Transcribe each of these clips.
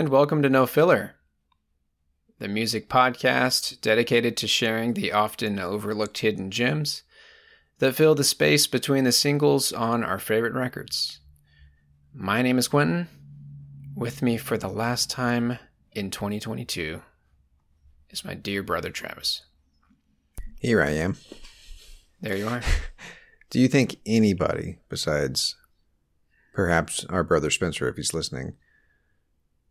And welcome to No Filler, the music podcast dedicated to sharing the often overlooked hidden gems that fill the space between the singles on our favorite records. My name is Quentin. With me for the last time in 2022 is my dear brother Travis. Here I am. There you are. Do you think anybody besides perhaps our brother Spencer, if he's listening,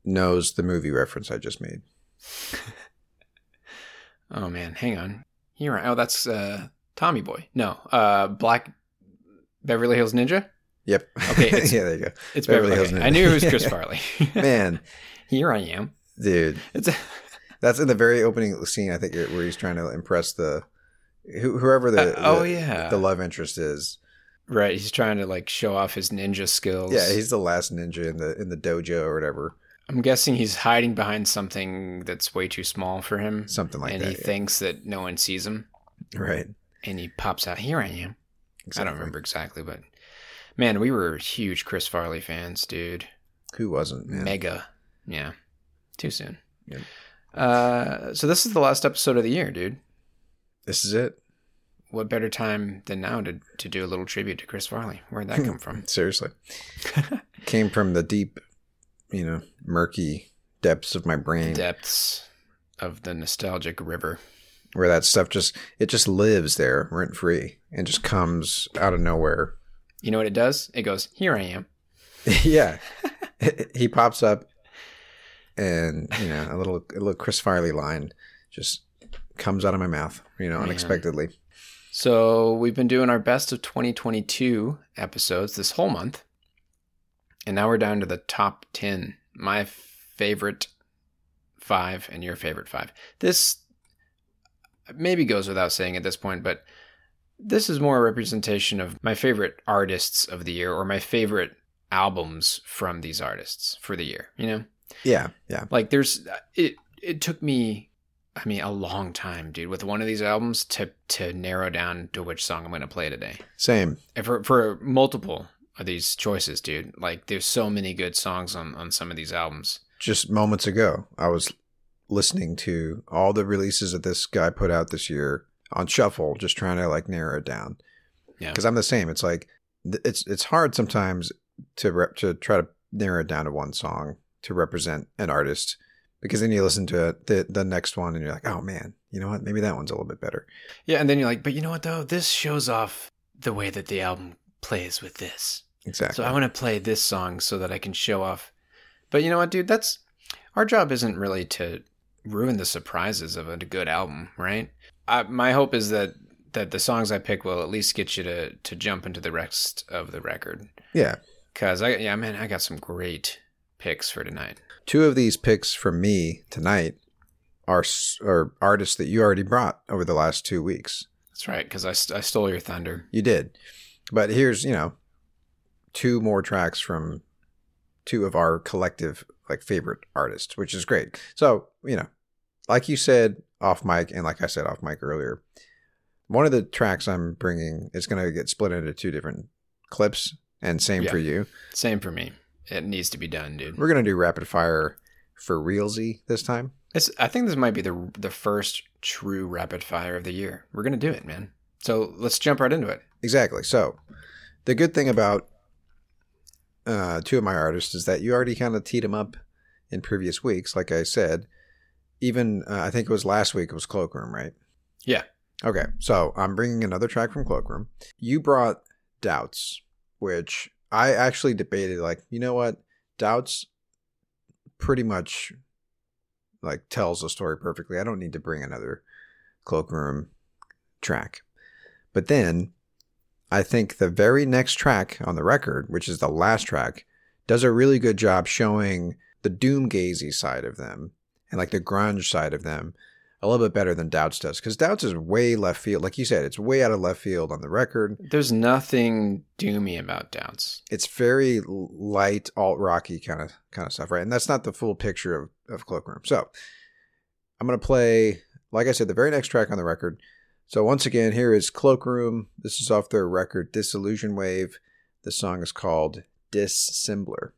knows the movie reference I just made? oh man, hang on. Here I oh that's uh Tommy Boy. No, uh Black Beverly Hills Ninja? Yep. Okay, it's- yeah, there you go. It's Beverly, Beverly Hills. Ninja. I knew it was Chris Farley. Man, Here I am. dude, It's a, that's in the very opening scene. I think where he's trying to impress the whoever the, Uh, oh, the- yeah. the love interest is. right. He's trying to like show off his ninja skills. Yeah, he's the last ninja in the in the dojo or whatever, I'm guessing he's hiding behind something that's way too small for him. something like and that. And he thinks that no one sees him. right. And he pops out, Here I am. I don't remember exactly, but man, we were huge Chris Farley fans, dude. who wasn't. Man. Mega. Yeah. Too soon. Yep. Uh, so this is the last episode of the year, dude. This is it. What better time than now to, to do a little tribute to Chris Farley? Where'd that come from? Seriously, came from the deep, you know, murky depths of my brain. Depths of the nostalgic river. where that stuff just it just lives there rent free and just comes out of nowhere. You know what it does? It goes, Here I am. yeah, he pops up, and you know a little a little Chris Farley line just comes out of my mouth, you know, Man. unexpectedly. So we've been doing our best of 2022 episodes this whole month. And now we're down to the top 10. My favorite five and your favorite five. This maybe goes without saying at this point, but this is more a representation of my favorite artists of the year or my favorite albums from these artists for the year, you know? Yeah, yeah, Like there's it it took me I mean a long time, dude, with one of these albums to to narrow down to which song I'm going to play today. same. And for for multiple of these choices, dude. Like there's so many good songs on on some of these albums. Just moments ago, I was listening to all the releases that this guy put out this year on shuffle, just trying to like narrow it down. Yeah. because I'm the same. It's like it's it's hard sometimes to rep, to try to narrow it down to one song to represent an artist because then you listen to it, the the next one and you're like, oh man, you know what? Maybe that one's a little bit better. Yeah, and then you're like, but you know what though? This shows off the way that the album plays with this. Exactly. So I want to play this song so that I can show off. But you know what, dude? That's our job isn't really to ruin the surprises of a good album, right? I, my hope is that that the songs I pick will at least get you to to jump into the rest of the record. yeah. Cause I yeah man, I got some great picks for tonight. Two of these picks from me tonight are are artists that you already brought over the last two weeks. That's right, because I, st- I stole your thunder. You did, but here's you know two more tracks from two of our collective like favorite artists, which is great. So you know, like you said off mic, and like I said off mic earlier, one of the tracks I'm bringing is going to get split into two different clips, and same Yeah. for you. Same for me. It needs to be done, dude. We're going to do rapid fire for realsy this time. It's, I think this might be the the first true rapid fire of the year. We're gonna do it, man. So let's jump right into it. Exactly. So, the good thing about uh, two of my artists is that you already kind of teed them up in previous weeks. Like I said, even uh, I think it was last week. It was Cloakroom, right? Yeah. Okay. So I'm bringing another track from Cloakroom. You brought Doubts, which I actually debated. Like, you know what? Doubts pretty much like tells the story perfectly. I don't need to bring another Cloakroom track. But then I think the very next track on the record, which is the last track, does a really good job showing the doomgazy side of them and like the grunge side of them a little bit better than Doubts does because Doubts is way left field. Like you said, it's way out of left field on the record. There's nothing doomy about Doubts. It's very light, alt rocky kind of kind of stuff, right? And that's not the full picture of of Cloakroom. So I'm gonna play, like I said, the very next track on the record. So once again, here is Cloakroom. This is off their record Dissolution Wave. The song is called Dissembler.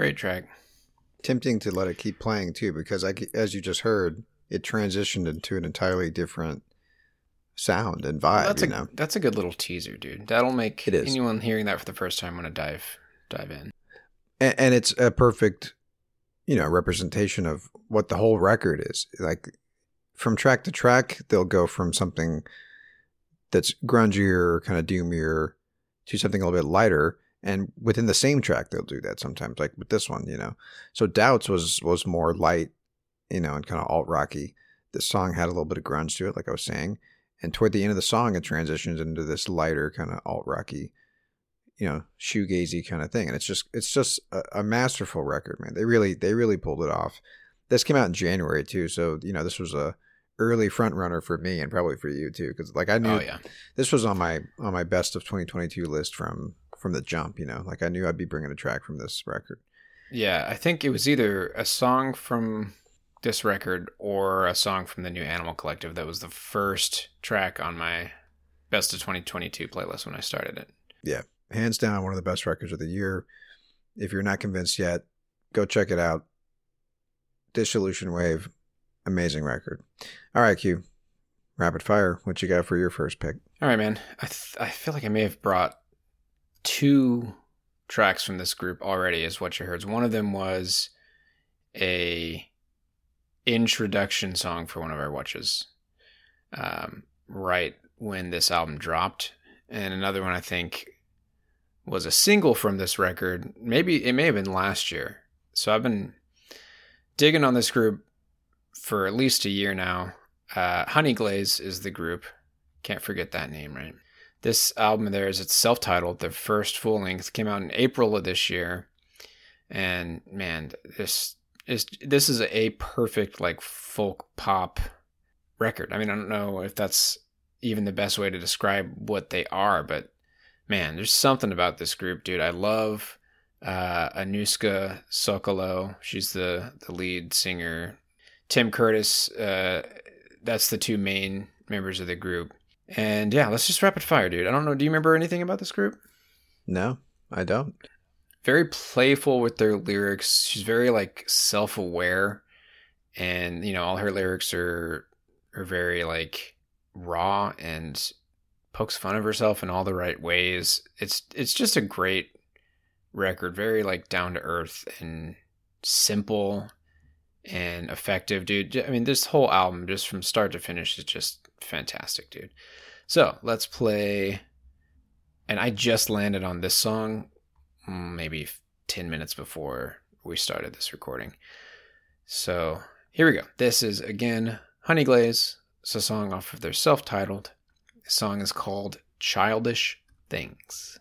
Great track. Tempting to let it keep playing too, because I, as you just heard, it transitioned into an entirely different sound and vibe. that's you a know, that's a good little teaser, dude. That'll make It is. anyone hearing that for the first time want to dive dive in. and, and it's a perfect, you know, representation of what the whole record is. Like from track to track, they'll go from something that's grungier, kind of doomier, to something a little bit lighter. And within the same track, they'll do that sometimes. Like with this one, you know. So Doubts was was more light, you know, and kind of alt rocky. The song had a little bit of grunge to it, like I was saying. And toward the end of the song, it transitions into this lighter kind of alt rocky, you know, shoegazy kind of thing. And it's just it's just a, a masterful record, man. They really they really pulled it off. This came out in January too, so you know this was a early front runner for me and probably for you too, because like I knew Oh yeah. this was on my on my best of 2022 list from from the jump. You know, like I knew I'd be bringing a track from this record. Yeah, I think it was either a song from this record or a song from the new Animal Collective that was the first track on my best of 2022 playlist when I started it. Yeah, hands down, one of the best records of the year. If you're not convinced yet, go check it out. Dissolution Wave, amazing record. All right, Q, rapid fire. What you got for your first pick? All right, man. I th- I feel like I may have brought two tracks from this group already is what you heard. One of them was a introduction song for one of our watches, um, right when this album dropped, and another one I think was a single from this record. Maybe it may have been last year. So I've been digging on this group for at least a year now. Uh, Honeyglaze is the group. Can't forget that name, right? This album of theirs, it's self-titled. Their first full length came out in April of this year, and man, this is this is a perfect like folk pop record. I mean, I don't know if that's even the best way to describe what they are, but man, there's something about this group, dude. I love uh, Anouska Sokolow. She's the the lead singer. Tim Curtis. Uh, that's the two main members of the group. And yeah, let's just rapid fire, dude. I don't know. Do you remember anything about this group? No, I don't. Very playful with their lyrics. She's very like self aware, and you know all her lyrics are are very like raw and pokes fun of herself in all the right ways. It's it's just a great record, very like down to earth and simple and effective, dude. I mean, this whole album, just from start to finish, is just fantastic, dude. So let's play. And I just landed on this song maybe 10 minutes before we started this recording. So here we go. This is again Honeyglaze. It's a song off of their self titled. The song is called Childish Things.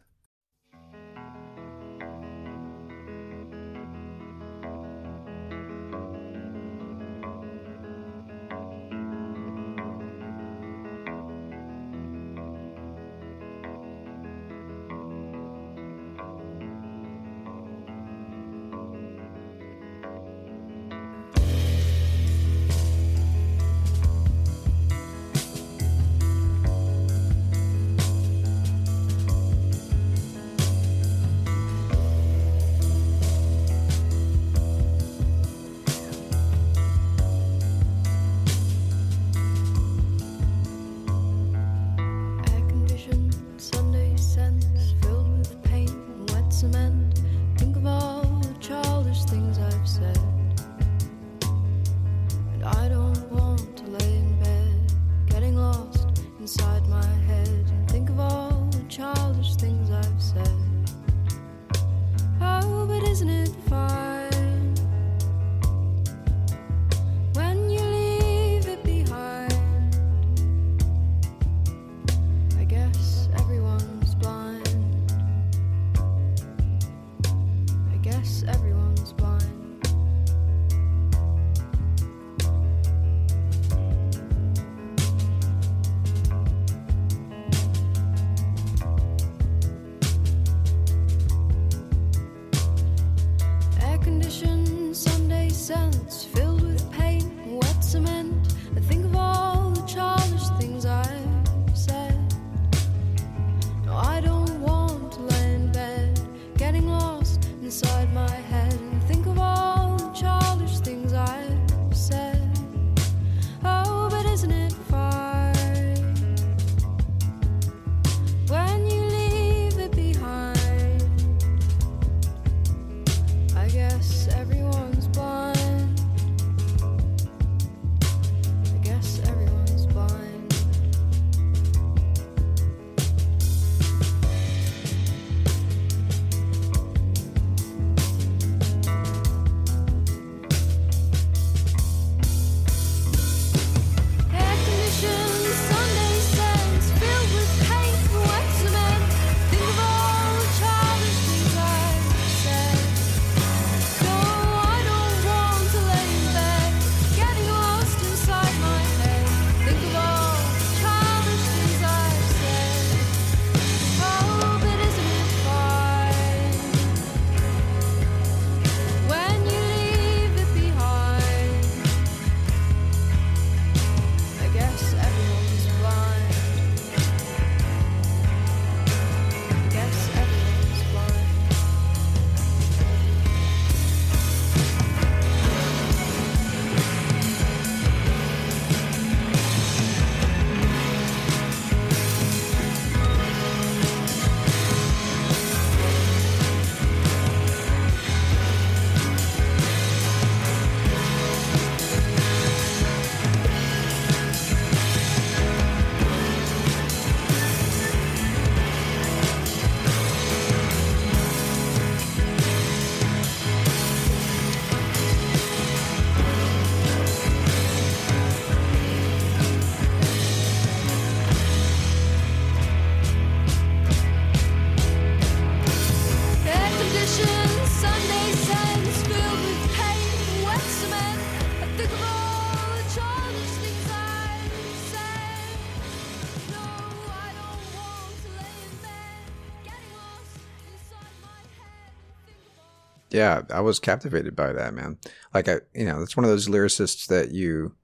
Yeah, I was captivated by that, man. Like I, you know, it's one of those lyricists that you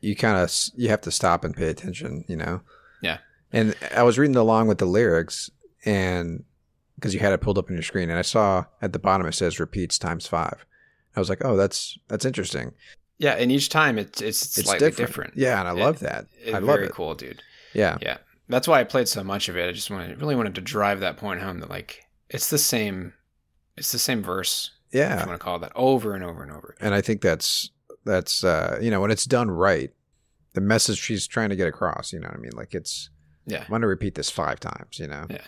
you kind of you have to stop and pay attention, you know. Yeah. And I was reading along with the lyrics and because you had it pulled up on your screen and I saw at the bottom it says repeats times 5. I was like, "Oh, that's that's interesting." Yeah, and each time it's it's, It's slightly different. different. Yeah, and I It- love that. It's I love very it. cool, dude. Yeah. Yeah, that's why I played so much of it. I just wanted, really wanted to drive that point home that like it's the same, it's the same verse. If Yeah. you want to call it that, over and over and over. and I think that's that's uh, you know when it's done right, the message she's trying to get across. You know what I mean? Like it's Yeah, I'm going to repeat this five times. You know? Yeah.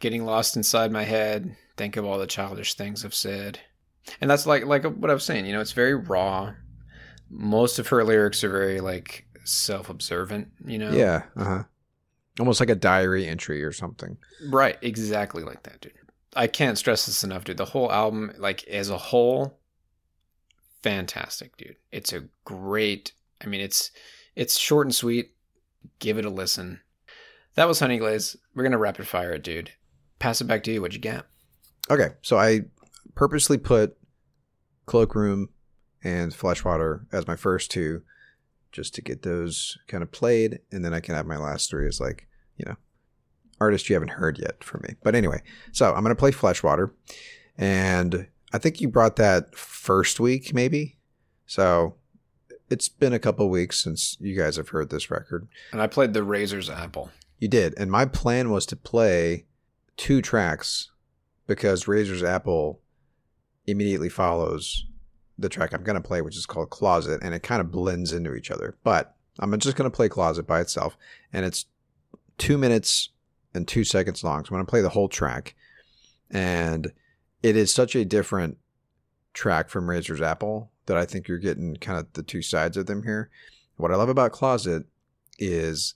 getting lost inside my head. Think of all the childish things I've said, and that's like like what I was saying. You know, it's very raw. Most of her lyrics are very like self-observant. You know. Yeah. Uh huh. Almost like a diary entry or something. Right, exactly like that, dude. I can't stress this enough, dude. The whole album, like as a whole, fantastic, dude. It's a great. I mean, it's it's short and sweet. Give it a listen. That was Honeyglaze. We're gonna rapid fire it, dude. Pass it back to you. What'd you get? Okay, so I purposely put Cloakroom and Fleshwater as my first two, just to get those kind of played, and then I can have my last three as like you know artists you haven't heard yet from me. But anyway, so I'm gonna play Fleshwater, and I think you brought that first week maybe, so it's been a couple weeks since you guys have heard this record. And I played the Razor's Apple. You did. And my plan was to play two tracks because Razor's Apple immediately follows the track I'm going to play, which is called Closet, and it kind of blends into each other. But I'm just going to play Closet by itself, and it's two minutes and two seconds long. So I'm going to play the whole track. And it is such a different track from Razor's Apple that I think you're getting kind of the two sides of them here. What I love about Closet is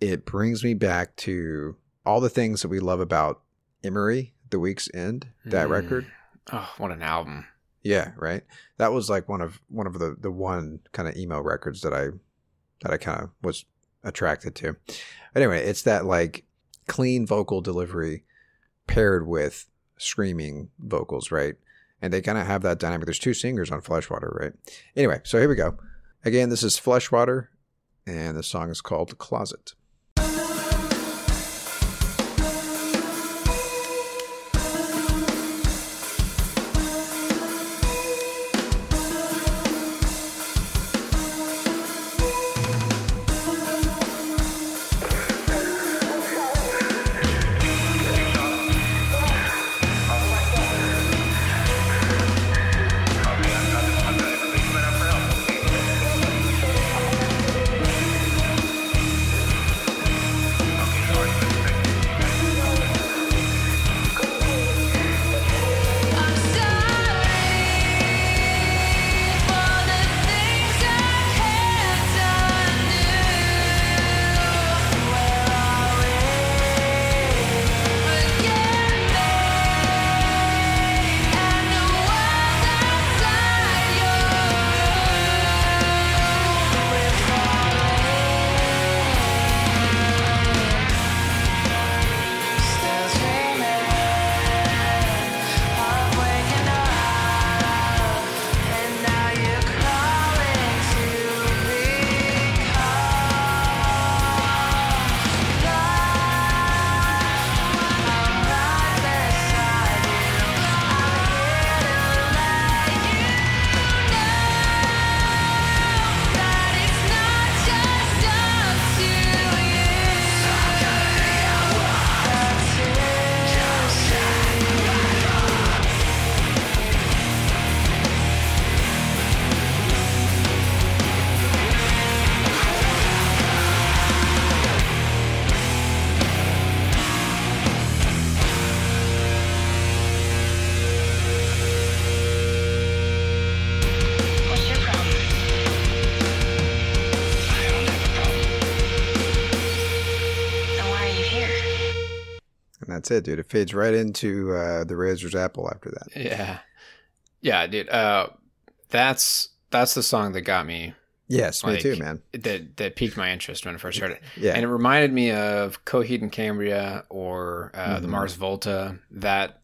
it brings me back to all the things that we love about Emery, The Weak's End, that Mm. record. Oh, what an album! Yeah, right. That was like one of one of the the one kind of emo records that I that I kind of was attracted to. Anyway, it's that like clean vocal delivery paired with screaming vocals, right? And they kind of have that dynamic. There's two singers on Fleshwater, right? Anyway, so here we go. Again, this is Fleshwater, and the song is called Closet. It, dude. It fades right into uh, the Razor's Apple after that. Yeah, yeah, dude. Uh, that's that's the song that got me Yes, me too, man. that that piqued my interest when I first heard it. Yeah. And it reminded me of Coheed and Cambria or uh, the Mhm. Mars Volta. That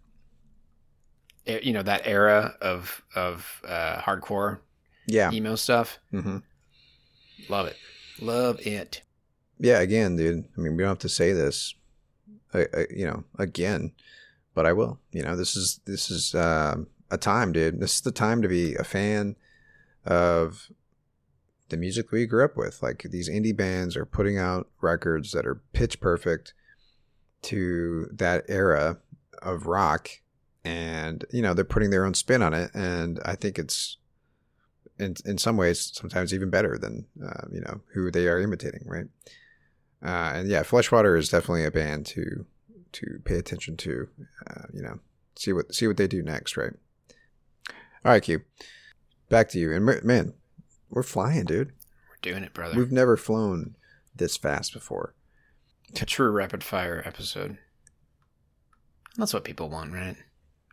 you know that era of of uh, hardcore Yeah. emo stuff. Mm-hmm. Love it, love it. Yeah. Again, dude. I mean, we don't have to say this, You know, again, but I will. You know, this is this is um a time, dude. This is the time to be a fan of the music we grew up with. Like these indie bands are putting out records that are pitch perfect to that era of rock, and you know they're putting their own spin on it. And I think it's in in some ways sometimes even better than uh, you know who they are imitating, right? Uh, and yeah, Fleshwater is definitely a band to to pay attention to. Uh, you know, see what see what they do next, right? All right, Q. Back to you. And man, we're flying, dude. We're doing it, brother. We've never flown this fast before. a true rapid fire episode. That's what people want, right?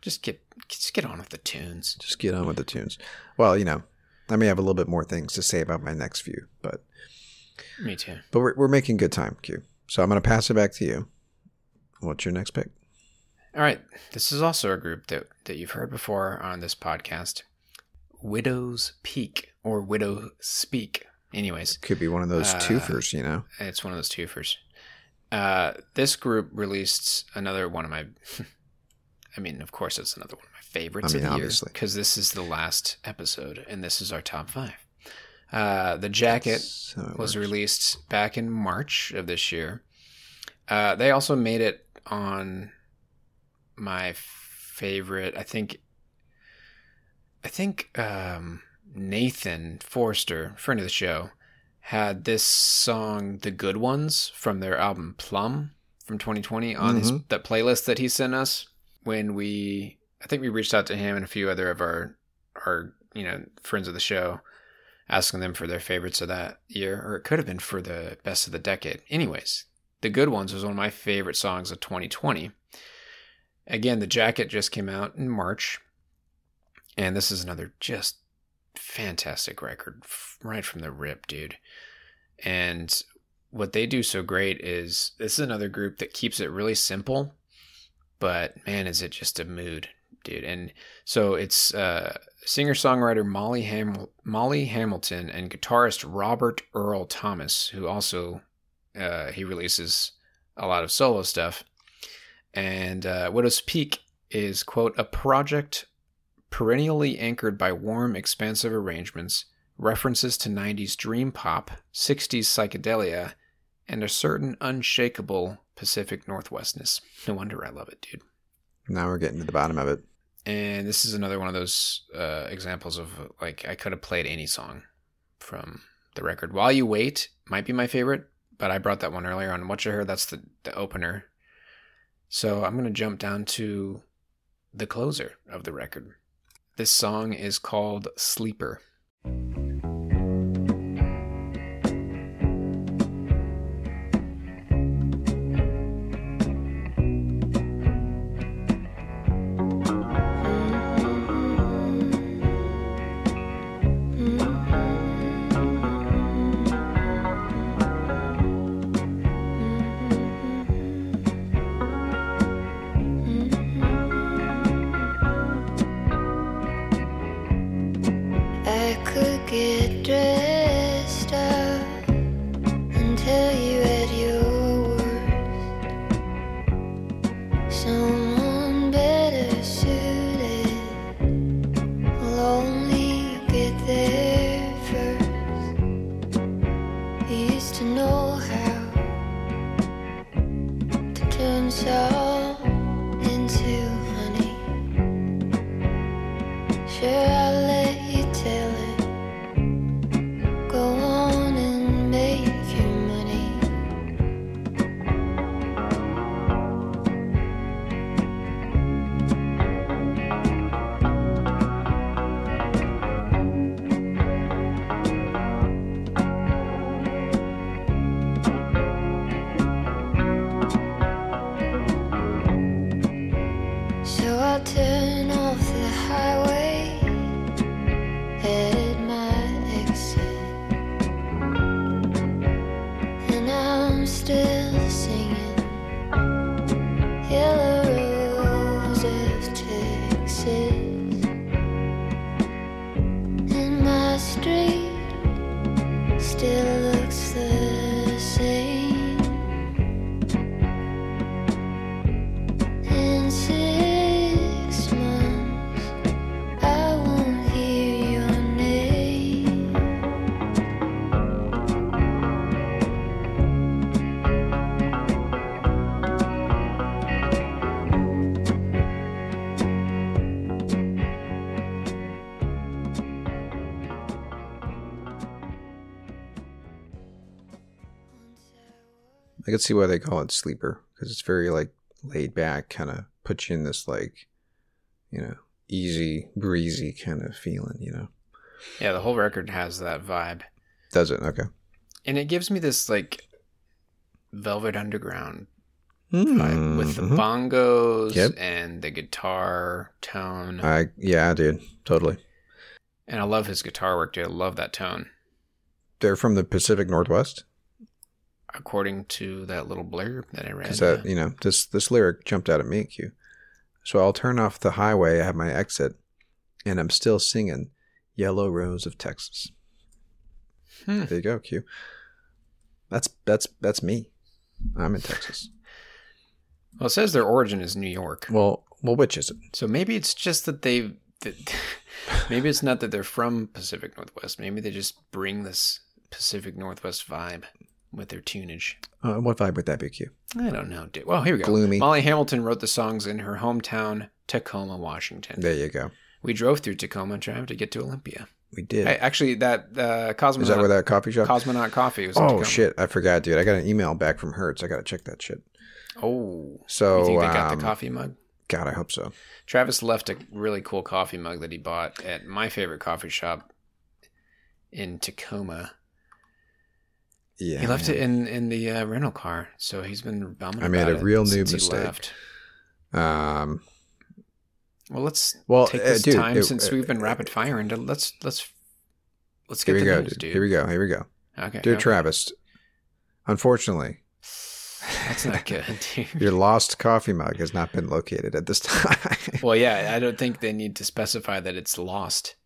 Just get just get on with the tunes. Just get on with the tunes. Well, you know, I may have a little bit more things to say about my next few, but Me too. but we're we're making good time, Q. So I'm gonna pass it back to you. What's your next pick? All right, this is also a group that that you've heard before on this podcast. Widows Peak or Widow Speak. Anyways, Could be one of those Uh, twofers, you know. it's one of those twofers. Uh, this group released another one of my. I mean, of course, it's another one of my favorites I mean, of the obviously. because this is the last episode and this is our top five. Uh, the jacket So was released back in March of this year. Uh, they also made it on my favorite. I think. I think um, Nathan Forster, friend of the show, had this song "The Good Ones" from their album Plum from 2020 on his Mhm. that playlist that he sent us when we. I think we reached out to him and a few other of our our you know friends of the show asking them for their favorites of that year, or it could have been for the best of the decade. Anyways, The Good Ones was one of my favorite songs of 2020. Again, The Jacket just came out in March, and this is another just fantastic record right from the rip, dude. And what they do so great is this is another group that keeps it really simple, but man, is it just a mood, dude. And so it's uh, singer songwriter Molly Ham- Molly Hamilton and guitarist Robert Earl Thomas, who also uh, he releases a lot of solo stuff. And uh, Widow's Peak is quote a project perennially anchored by warm, expansive arrangements, references to 90s dream pop, 60s psychedelia, and a certain unshakable Pacific Northwestness. No wonder I love it, dude. Now we're getting to the bottom of it. And this is another one of those uh, examples of like I could have played any song from the record. While You Wait might be my favorite, but I brought that one earlier on What You Heard. That's the, the opener. So I'm going to jump down to the closer of the record. This song is called Sleeper. Could see why they call it sleeper because it's very like laid back, kind of puts you in this like, you know, easy breezy kind of feeling. You know, Yeah, the whole record has that vibe. does it? Okay. And it gives me this like Velvet Underground vibe with the Mhm. bongos Yep. and the guitar tone. I yeah, dude, totally. and I love his guitar work, dude. I love that tone. They're from the Pacific Northwest. According to that little blurb that I read. Because that yeah. you know this this lyric jumped out at me, Q. So I'll turn off the highway. I have my exit, and I'm still singing "Yellow Rose of Texas." Hmm. There you go, Q. That's that's that's me. I'm in Texas. Well, it says their origin is New York. Well, well, which is it? So maybe it's just that they. That, maybe it's not that they're from Pacific Northwest. Maybe they just bring this Pacific Northwest vibe with their tunage. Uh, what vibe would that be, Q? I don't know, dude. Well, here we go. Gloomy. Molly Hamilton wrote the songs in her hometown, Tacoma, Washington. There you go. we drove through Tacoma, Trav, to get to Olympia. We did. Hey, actually, that uh, Cosmonaut, is that where that coffee shop? Cosmonaut Coffee was. oh Tacoma. shit! I forgot, dude. I got an email back from Hertz. I got to check that shit. Oh, So, you think they got um, the coffee mug? God, I hope so. Travis left a really cool coffee mug that he bought at my favorite coffee shop in Tacoma. Yeah, he left it in in the uh, rental car, so he's been bumming. I made a it real noob mistake. left. Um, Well, let's Well, take uh, this dude, time it- since uh, we've been rapid firing to let's let's let's get here we go, news, dude. dude. Here we go. Here we go. Okay, Dear okay. Travis, unfortunately, That's not good, dude. your lost coffee mug has not been located at this time. Well, yeah, I don't think they need to specify that it's lost.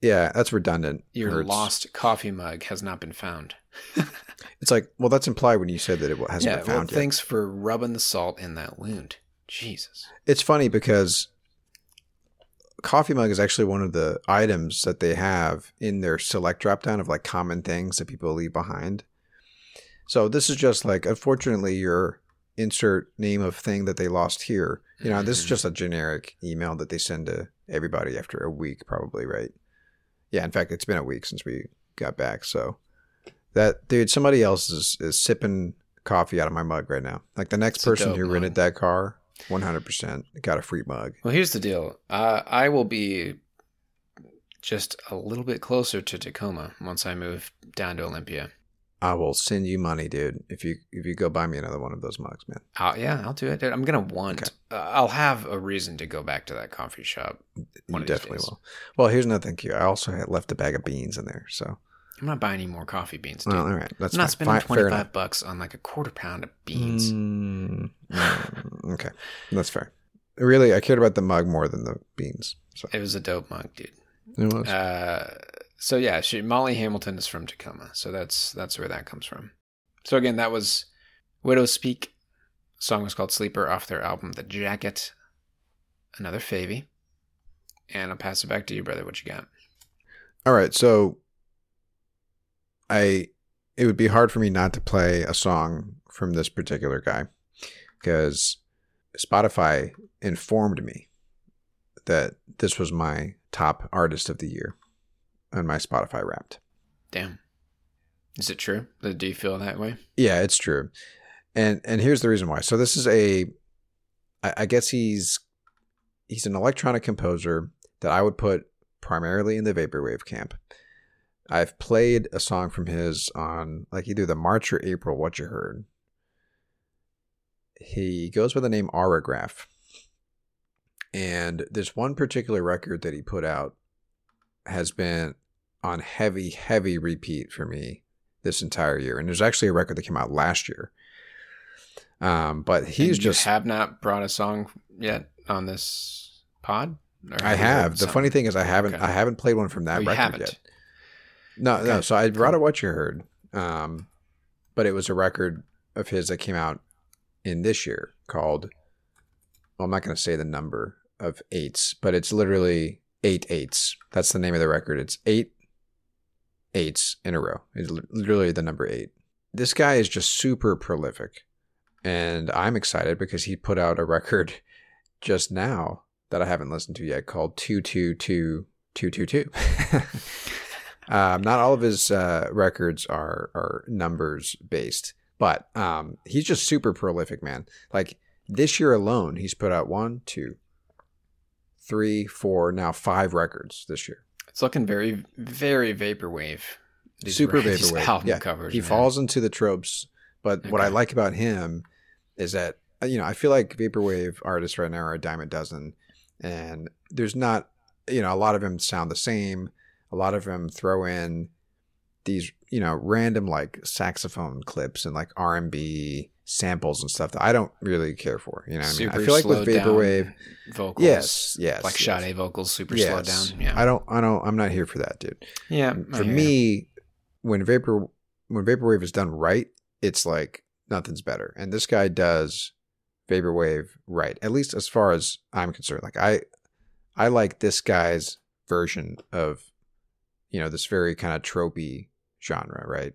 yeah, that's redundant. Your lost coffee mug has not been found. It's like, well, that's implied when you said that it hasn't yeah, been well, found yet. thanks for rubbing the salt in that wound. Jesus. It's funny because coffee mug is actually one of the items that they have in their select drop down of like common things that people leave behind. So this is just like, unfortunately, your insert name of thing that they lost here. You know, this is Mhm. just a generic email that they send to everybody after a week, probably, right? Yeah, in fact, it's been a week since we got back. So that dude, somebody else is is sipping coffee out of my mug right now. Like the next It's person who mug. rented that car, one hundred percent got a free mug. Well, here's the deal. Uh, I will be just a little bit closer to Tacoma once I move down to Olympia. I will send you money, dude. If you if you go buy me another one of those mugs, man. I'll, yeah, I'll do it. Dude, I'm gonna want. Okay. Uh, I'll have a reason to go back to that coffee shop. You definitely will. Well, here's another thing, Q. I also had left a bag of beans in there, so I'm not buying any more coffee beans. Dude. well, all right. That's I'm not fine. spending 25 bucks on like a quarter pound of beans. Mm, mm, okay, that's fair. Really, I cared about the mug more than the beans. So It was a dope mug, dude. it was. Uh, so yeah, she, Molly Hamilton is from Tacoma, so that's that's where that comes from. So again, that was Widows Speak. The song was called Sleeper off their album The Jacket. Another favy. And I'll pass it back to you, brother. What you got? All right, so I it would be hard for me not to play a song from this particular guy because Spotify informed me that this was my top artist of the year on my Spotify Wrapped. Damn. Is it true? Do you feel that way? Yeah, it's true. And and here's the reason why. So this is a I, I guess he's he's an electronic composer that I would put primarily in the vaporwave camp. I've played a song from his on like either the March or April what you heard. He goes by the name Auragraph. And this one particular record that he put out has been on heavy, heavy repeat for me this entire year. And there's actually a record that came out last year. Um, but he's just have not brought a song yet on this pod. I have. The funny thing is I haven't Okay. I haven't played one from Oh, that you record haven't? yet. No, no. So I brought up what you heard, um, but it was a record of his that came out in this year called. Well, I'm not going to say the number of eights, but it's literally eight eights. That's the name of the record. It's eight eights in a row. It's literally the number eight. This guy is just super prolific, and I'm excited because he put out a record just now that I haven't listened to yet called two two two two two two. Um, not all of his uh, records are are numbers based, but um, he's just super prolific, man. Like this year alone, he's put out one, two, three, four, now five records this year. It's looking very, very vaporwave. These super vaporwave. album yeah, covers. he man. falls into the tropes, but what I like about him is that uh, you know I feel like vaporwave artists right now are a dime a dozen, and there's not you know a lot of them sound the same. A lot of them throw in these you know random like saxophone clips and like R and B samples and stuff that I don't really care for. You know, what I mean, I feel like with vaporwave, vocals. yes, yes, like yes. Sade vocals, super slowed down. Yeah, I don't, I don't, I'm not here for that, dude. yeah. For me, when vapor when vaporwave is done right, it's like nothing's better. And this guy does vaporwave right, at least as far as I'm concerned. Like I, I like this guy's version of, you know, this very kind of tropey genre, right?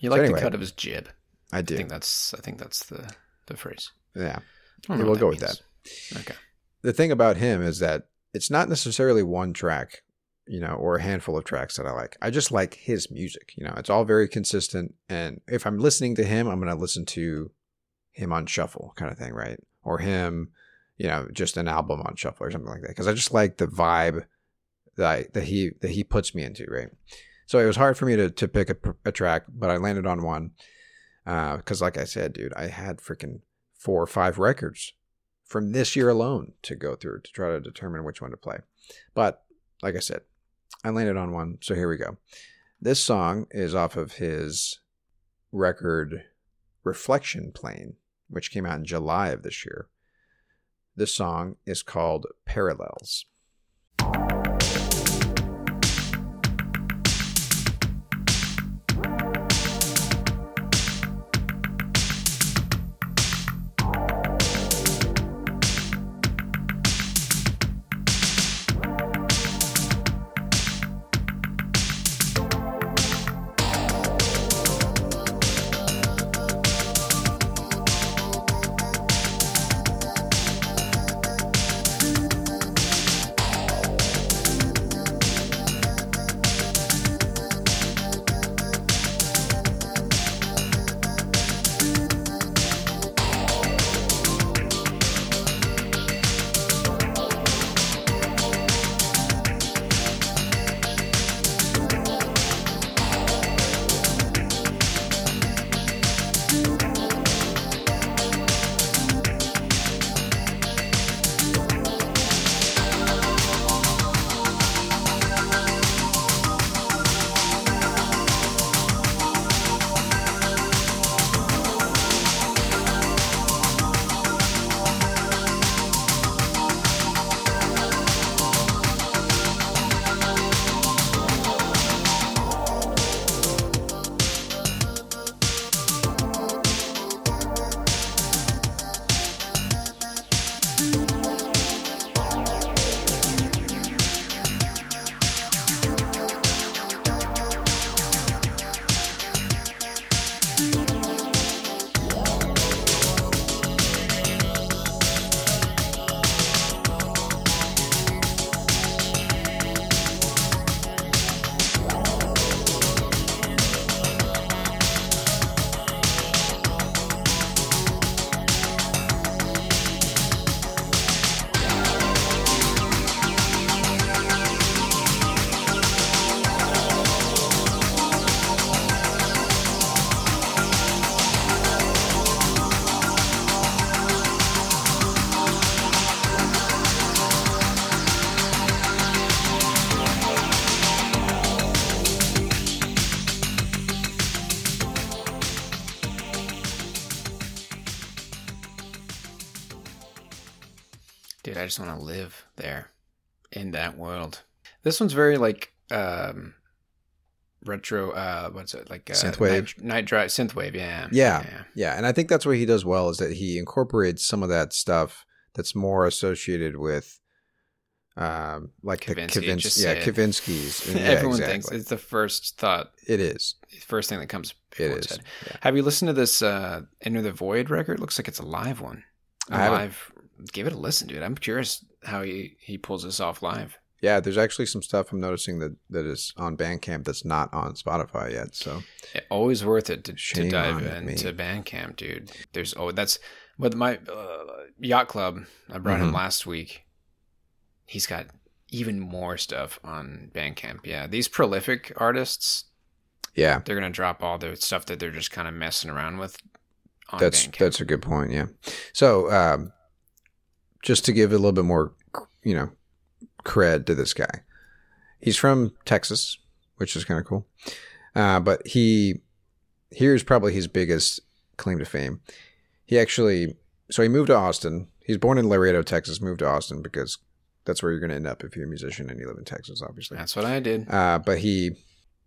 you so like anyway. the cut of his jib. I do. I think that's. I think that's the the phrase. yeah. I don't know Yeah, we'll go with that. Okay. the thing about him is that it's not necessarily one track, you know, or a handful of tracks that I like. I just like his music. You know, it's all very consistent. And if I'm listening to him, I'm going to listen to him on shuffle, kind of thing, right? Or him, you know, just an album on shuffle or something like that. Because I just like the vibe that I, that he that he puts me into, right? So it was hard for me to to pick a, a track, but I landed on one. Uh, because, like I said, dude, I had freaking four or five records from this year alone to go through to try to determine which one to play. But like I said, I landed on one. So here we go. This song is off of his record Reflection Plane, which came out in July of this year. This song is called Parallels. Just want to live there in that world. This one's very like um retro. Uh, what's it like? Uh, Synthwave? night, night drive synthwave. Yeah, Yeah. Yeah, and I think that's what he does well is that he incorporates some of that stuff that's more associated with um like the Kavinsky, Kavins- yeah. Kavinsky's. Yeah, Everyone exactly. thinks it's the first thought, it is. first thing that comes. It head. Yeah. Have you listened to this uh, Enter the Void record? Looks like it's a live one. A I live. Give it a listen, dude. I'm curious how he he pulls this off live. Yeah, there's actually some stuff I'm noticing that that is on Bandcamp that's not on Spotify yet. So Yeah, always worth it to, to dive into Bandcamp, dude. There's oh, that's with my uh, yacht club. I brought him Mhm. last week. He's got even more stuff on Bandcamp. Yeah, these prolific artists, yeah, they're gonna drop all the stuff that they're just kind of messing around with on that's Bandcamp. that's a good point. Yeah. So um, just to give a little bit more, you know, cred to this guy, he's from Texas, which is kind of cool. Uh, but he here's probably his biggest claim to fame. He actually so he moved to Austin. He's born in Laredo, Texas. Moved to Austin because that's where you're going to end up if you're a musician and you live in Texas, obviously. That's what I did. Uh, but he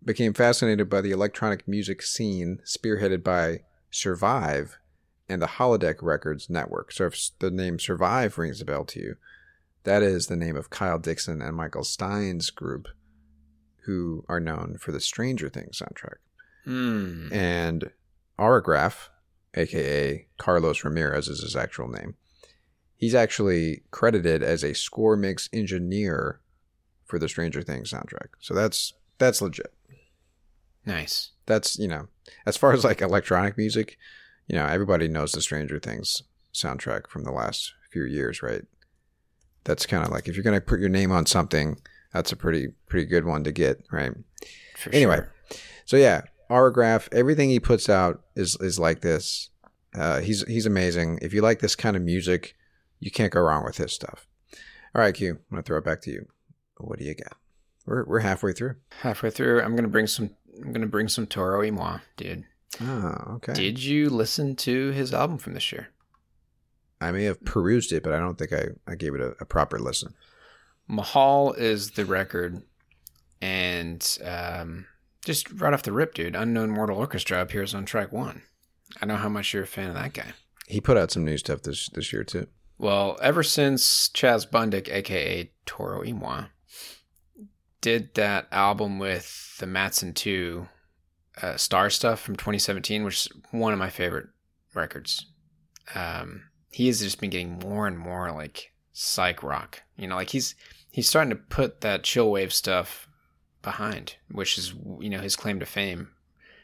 became fascinated by the electronic music scene spearheaded by Survive and the Holodeck Records network. So if the name Survive rings a bell to you, that is the name of Kyle Dixon and Michael Stein's group, who are known for the Stranger Things soundtrack. Hmm. And Auragraph, aka Carlos Ramirez, is his actual name. He's actually credited as a score mix engineer for the Stranger Things soundtrack. So that's that's legit. Nice. That's you know, as far as like electronic music, you know, everybody knows the Stranger Things soundtrack from the last few years, right? That's kind of like if you're gonna put your name on something, that's a pretty pretty good one to get, right? For Anyway, sure. So yeah, Auragraph, everything he puts out is is like this. Uh, he's he's amazing. If you like this kind of music, you can't go wrong with his stuff. All right, Q, I'm gonna throw it back to you. What do you got? We're we're halfway through. halfway through, I'm gonna bring some. I'm gonna bring some Toro y Moi, dude. Oh, okay. Did you listen to his album from this year? I may have perused it, but I don't think I, I gave it a, a proper listen. Mahal is the record, and um, just right off the rip, dude, Unknown Mortal Orchestra appears on track one. I know how much you're a fan of that guy. He put out some new stuff this this year too. Well, ever since Chaz Bundick, aka Toro y Moi, did that album with the Mattson 2 uh, Star Stuff from 2017, which is one of my favorite records. Um, he has just been getting more and more like psych rock. You know, like he's he's starting to put that chill wave stuff behind, which is you know his claim to fame.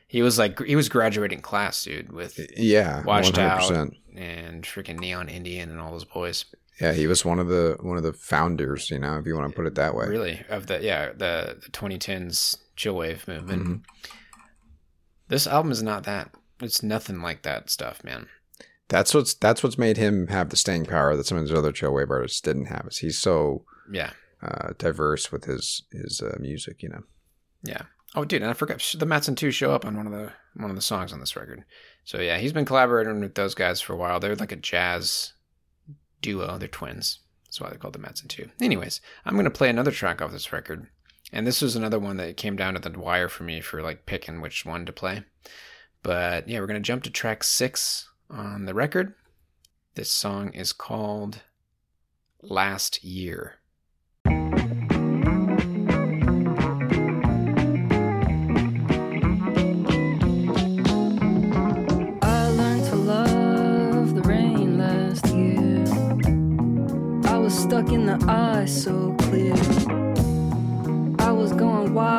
He was like he was graduating class, dude, with Yeah, Washed Out 100%. and freaking Neon Indian and all those boys. Yeah, he was one of the one of the founders. You know, if you want to put it that way. Really, of the yeah the, the 2010s chill wave movement. Mhm. This album is not that. It's nothing like that stuff, man. That's what's that's what's made him have the staying power that some of his other chill wave artists didn't have. Is he's so Yeah, uh, diverse with his his uh, music. You know. yeah. Oh, dude, and I forgot the Mattson 2 show up on one of the one of the songs on this record. So yeah, he's been collaborating with those guys for a while. They're like a jazz duo. They're twins. That's why they're called the Matson 2. Anyways, I'm gonna play another track off this record, and this was another one that came down to the wire for me for like picking which one to play. But yeah, we're gonna jump to track six on the record. This song is called "Last Year." I learned to love the rain last year. I was stuck in the eye so clear. Was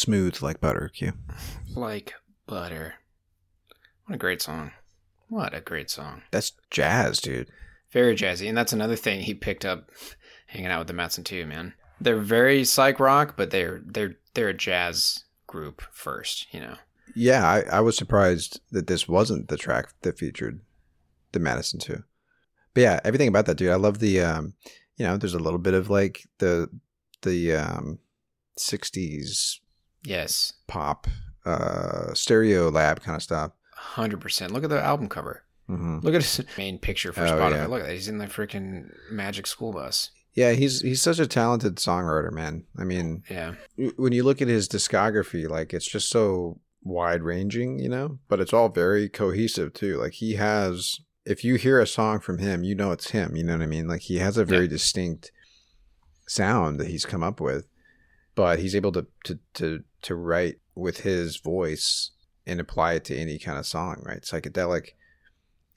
Smooth like butter, Q. Like butter. What a great song. What a great song. That's jazz, dude. Very jazzy. And that's another thing he picked up hanging out with the Mattson 2, man. They're very psych rock, but they're they're they're a jazz group first, you know. Yeah, I, I was surprised that this wasn't the track that featured the Mattson 2. But yeah, everything about that dude. I love the um you know, there's a little bit of like the the um 60s Yes. pop uh Stereolab kind of stuff. Hundred percent. Look at the album cover. hmm Look at his main picture for Oh, Spotify. yeah. Look at that. He's in the freaking Magic School Bus. Yeah, he's he's such a talented songwriter, man. I mean, Yeah. when you look at his discography, like it's just so wide ranging, you know, but it's all very cohesive too. Like he has, if you hear a song from him, you know it's him. You know what I mean? Like he has a very Yeah. distinct sound that he's come up with, but he's able to to to to write with his voice and apply it to any kind of song, right? Psychedelic,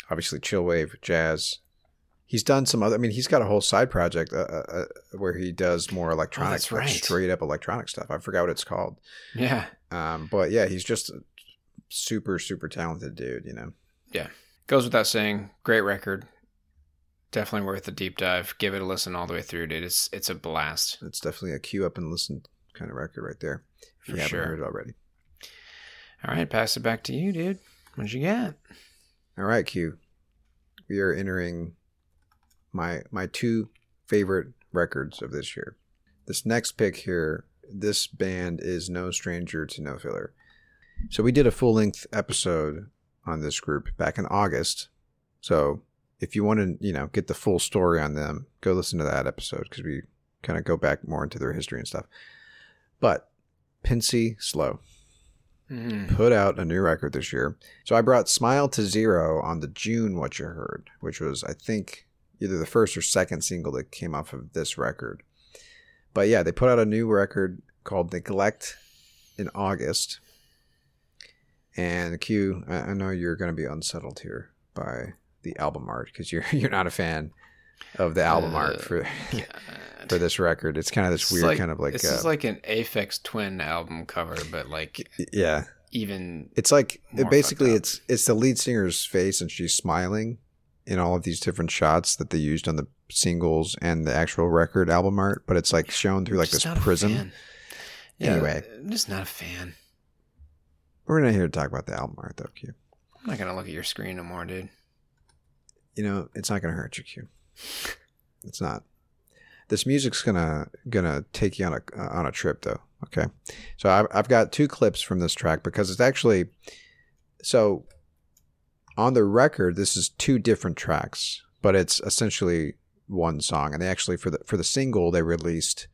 obviously chill wave, jazz. He's done some other. I mean, he's got a whole side project uh, uh, uh, where he does more electronic, that's like straight up electronic stuff. I forgot what it's called. Yeah. Um, but yeah, he's just a super, super talented dude. You know. Yeah, goes without saying, great record. Definitely worth a deep dive. Give it a listen all the way through, dude. It's it's a blast. It's definitely a cue up and listen kind of record right there. For haven't sure. heard it already. All right, pass it back to you, dude. What you got? All right, Q. We are entering my my two favorite records of this year. This next pick here, this band is no stranger to no filler. So we did a full length episode on this group back in August. So if you want to, you know, get the full story on them, go listen to that episode because we kind of go back more into their history and stuff. But Pencey Sloe Mm. put out a new record this year. So I brought Smile to Zero on the June What You Heard, which was, I think, either the first or second single that came off of this record. But yeah, they put out a new record called Neglect in August. And Q, I know you're going to be unsettled here by the album art because you're you're not a fan of the album art Uh, for for this record. It's kind of this It's weird like- kind of like, this uh, is like an Aphex Twin album cover, but like yeah, even It's like basically it's it's the lead singer's face and she's smiling in all of these different shots that they used on the singles and the actual record album art, but it's like shown through like this prism. Yeah, Anyway. I'm just not a fan. We're not here to talk about the album art though, Q. I'm not gonna look at your screen no more, dude. You know, it's not gonna hurt you, Q. It's not. This music's gonna gonna take you on a on a trip though. Okay, so I've I've got two clips from this track because it's actually so on the record. This is two different tracks, but it's essentially one song. And they actually for the for the single they released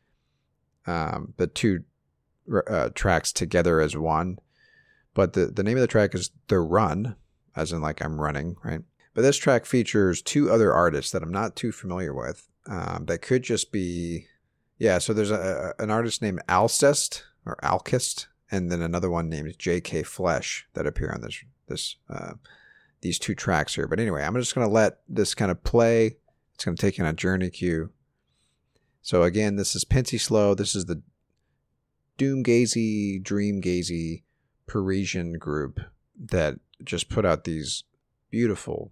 um, the two uh, tracks together as one. But the the name of the track is "The Run," as in like I'm running, right? But this track features two other artists that I'm not too familiar with. Um, that could just be, yeah. So there's a, an artist named Alcest or Alkist, and then another one named J.K. Flesh that appear on this this uh, these two tracks here. But anyway, I'm just gonna let this kind of play. It's gonna take you on a journey cue. So again, this is Pencey Sloe. This is the doomgazy, dreamgazy Parisian group that just put out these beautiful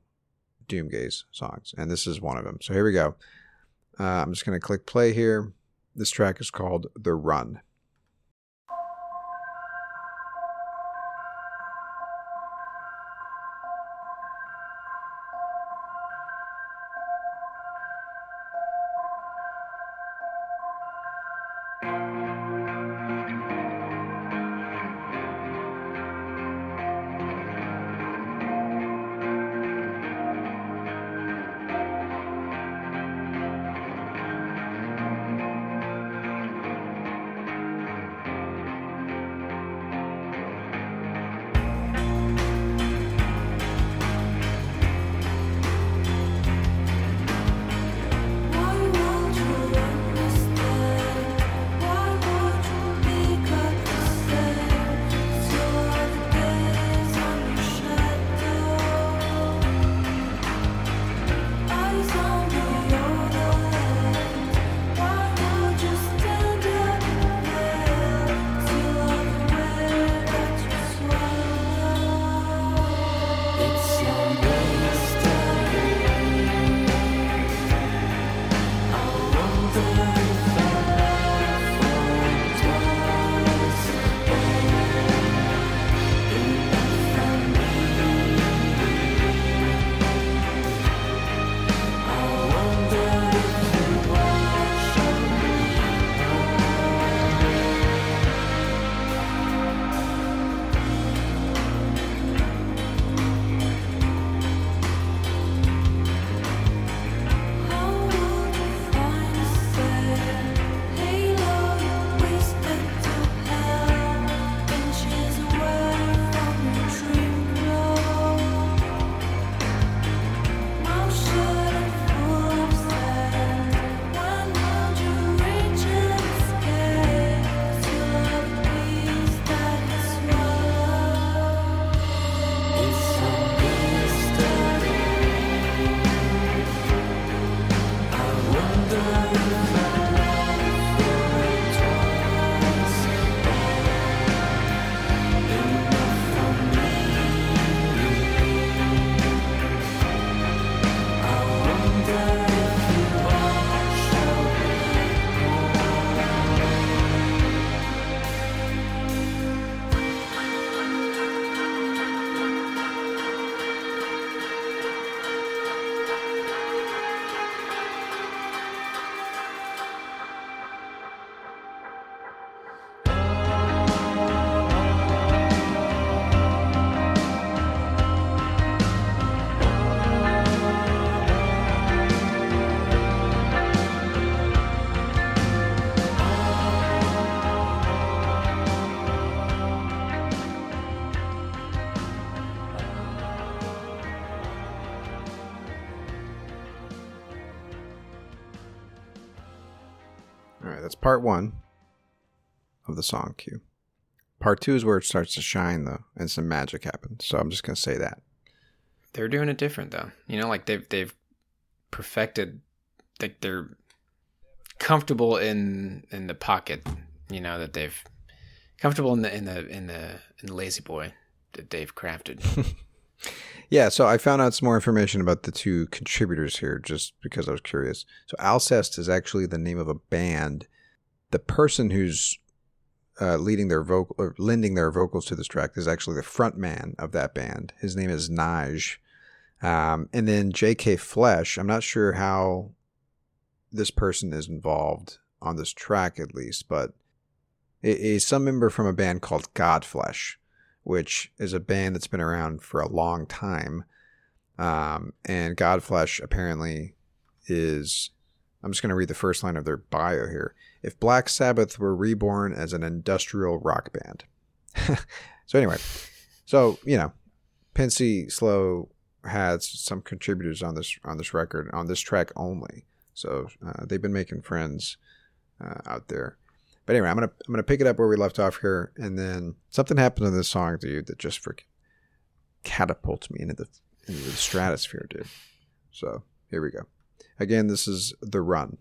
doomgaze songs, and this is one of them. So here we go. Uh, I'm just going to click play here. This track is called The Run. Part one of the song cue. Part two is where it starts to shine, though, and some magic happens. So I'm just gonna say that. They're doing it different though. You know, like they've they've perfected like they're comfortable in in the pocket, you know, that they've comfortable in the in the in the in the lazy boy that they've crafted. Yeah, so I found out some more information about the two contributors here just because I was curious. So Alcest is actually the name of a band. The person who's uh, leading their vocal or lending their vocals to this track is actually the front man of that band. His name is Neige. Um, and then J.K. Flesh, I'm not sure how this person is involved on this track at least, but is some member from a band called Godflesh which is a band that's been around for a long time. Um, and Godflesh apparently is. I'm just going to read the first line of their bio here. If Black Sabbath were reborn as an industrial rock band. so, anyway, so, you know, Pencey Sloe has some contributors on this on this record on this track only. So uh, they've been making friends uh, out there. But anyway, I'm gonna I'm gonna pick it up where we left off here, and then something happened in this song, dude, that just freaking catapults me into the into the stratosphere, dude. So here we go. Again, this is the run.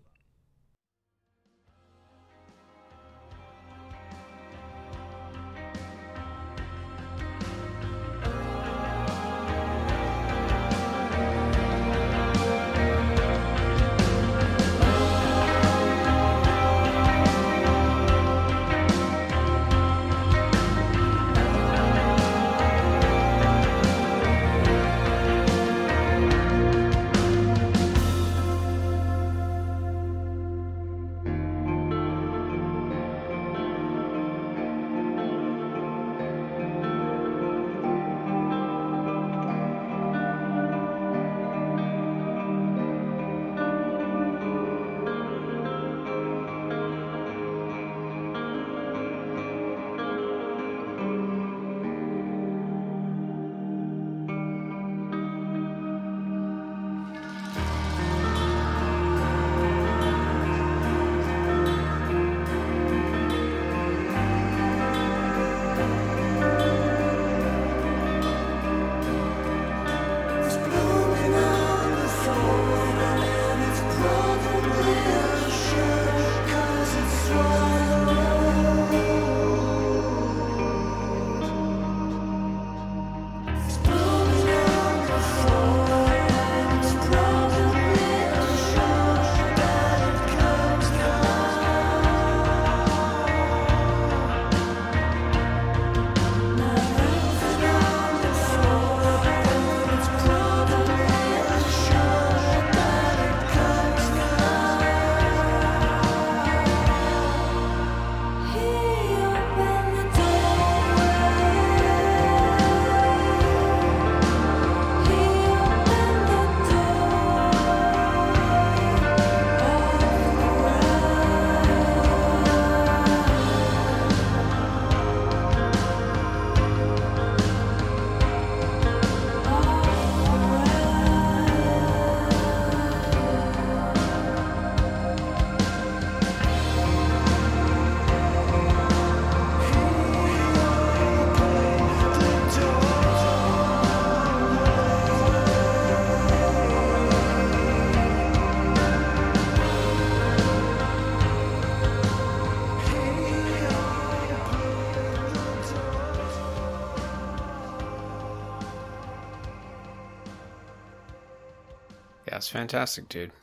It's fantastic, dude.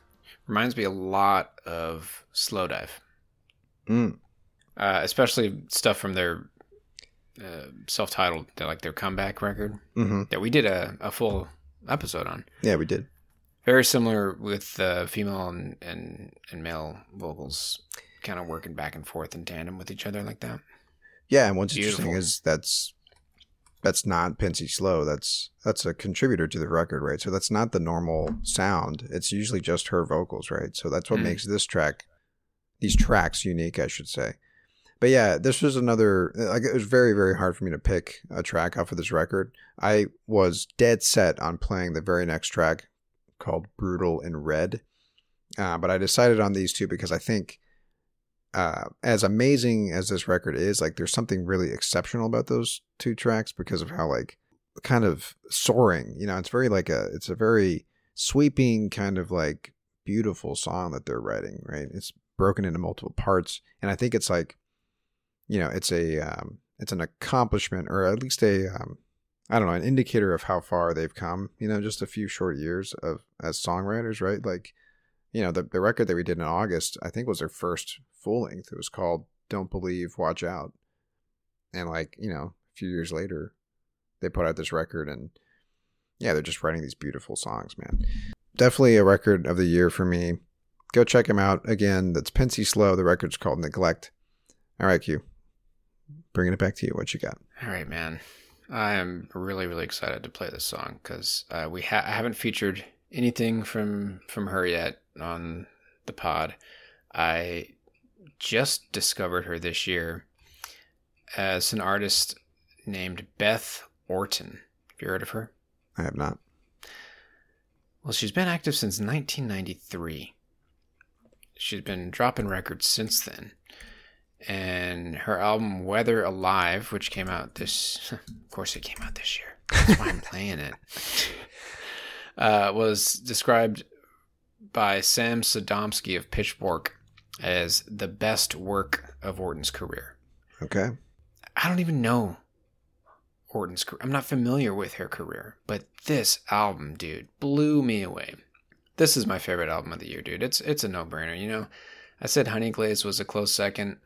Reminds me a lot of Slowdive, Mm. uh, especially stuff from their uh, self-titled, like their comeback record hmm that we did a, a full episode on. Yeah, we did. Very similar with uh, female and, and and male vocals, kind of working back and forth in tandem with each other like that. Yeah, and what's interesting is that's that's not Pencey Sloe. That's that's a contributor to the record, right? So that's not the normal sound. It's usually just her vocals, right? So that's what Mm. makes this track, these tracks, unique, I should say. But yeah, this was another. Like it was very very hard for me to pick a track off of this record. I was dead set on playing the very next track called "Brutal in Red," uh, but I decided on these two because I think uh, as amazing as this record is, like there's something really exceptional about those two tracks because of how like kind of soaring. You know, it's very like a it's a very sweeping kind of like beautiful song that they're writing. Right, it's broken into multiple parts, and I think it's like, you know, it's a um, it's an accomplishment or at least a um, I don't know, an indicator of how far they've come, you know, just a few short years of as songwriters, right? Like, you know, the, the record that we did in August, I think was their first full length. It was called Don't Believe, Watch Out. And like, you know, a few years later, they put out this record and yeah, they're just writing these beautiful songs, man. Definitely a record of the year for me. Go check them out. Again, that's Pencey Sloe. The record's called Neglect. All right, Q. Bringing it back to you. What you got? All right, man. I am really, really excited to play this song because uh, we ha- I haven't featured anything from from her yet on the pod. I just discovered her this year as an artist named Beth Orton. Have you heard of her? I have not. Well, she's been active since 1993. She's been dropping records since then. And her album Weather Alive, which came out this, of course, it came out this year. That's why I'm playing it. Uh, was described by Sam Sodomsky of Pitchfork as the best work of Orton's career. Okay. I don't even know Orton's career. I'm not familiar with her career, but this album, dude, blew me away. This is my favorite album of the year, dude. It's it's a no-brainer, you know. I said Honeyglaze was a close second.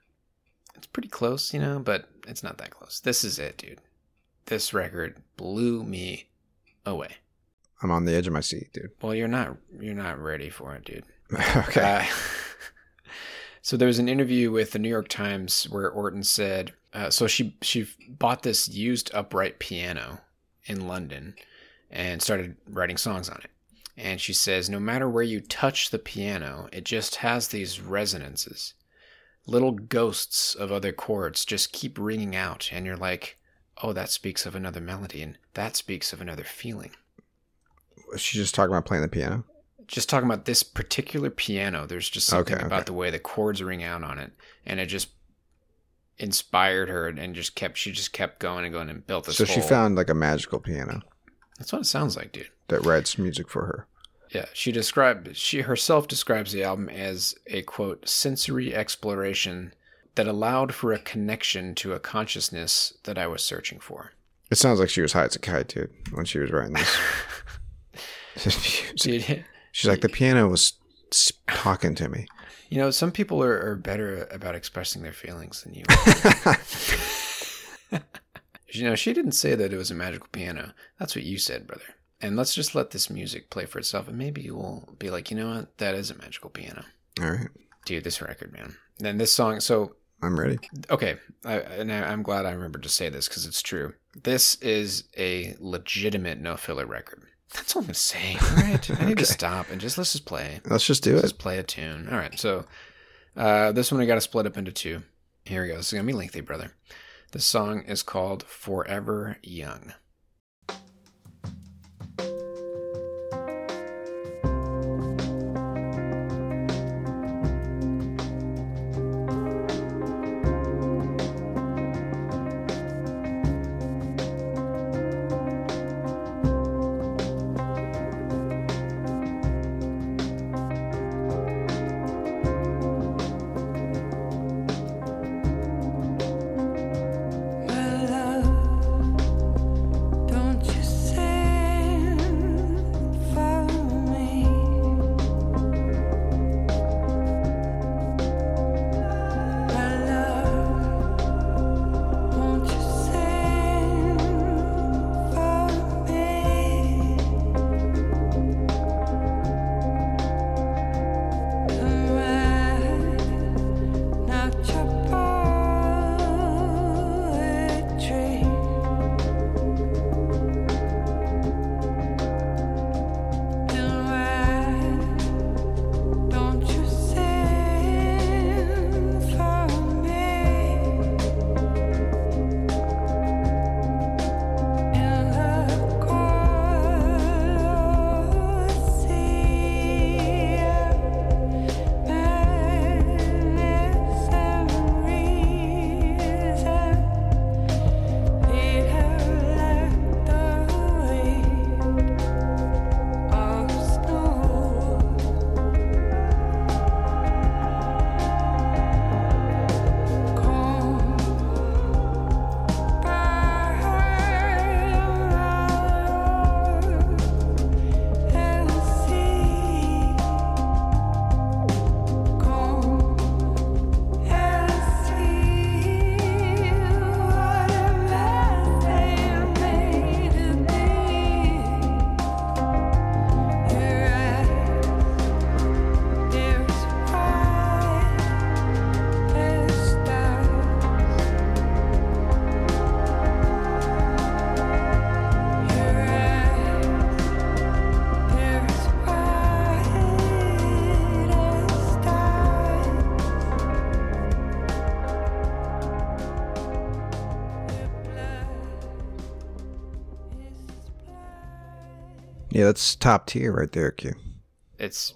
It's pretty close, you know, but it's not that close. This is it, dude. This record blew me away. I'm on the edge of my seat, dude. Well, you're not you're not ready for it, dude. okay. Uh, so there was an interview with the New York Times where Orton said, uh, so she she bought this used upright piano in London and started writing songs on it. And she says, no matter where you touch the piano, it just has these resonances. Little ghosts of other chords just keep ringing out, and you're like, oh, that speaks of another melody, and that speaks of another feeling She's just talking about playing the piano. just talking about this particular piano, there's just something Okay, about the way the chords ring out on it, and it just inspired her and just kept she just kept going and going and built this. so she found like a magical piano that's what it sounds like, dude. that writes music for her. Yeah, she described she herself describes the album as a quote sensory exploration that allowed for a connection to a consciousness that I was searching for. It sounds like she was high as a kite, dude, when she was writing this. Dude, She's like, the piano was talking to me. you know, some people are, are better about expressing their feelings than you. You know, she didn't say that it was a magical piano. That's what you said, brother. And let's just let this music play for itself, and maybe you'll be like, you know what, that is a magical piano, All right. dude. This record, man. Then this song. So I'm ready. okay, I, and I, I'm glad I remembered to say this because it's true. This is a legitimate no filler record. That's all I'm gonna say. All right, I need Okay. to stop and just let's just play. Let's just do it. Let's it. just play a tune. All right, so uh, this one I got to split up into two. Here we go. This is gonna be lengthy, brother. The song is called "Forever Young." Yeah, that's top tier right there, Q. It's,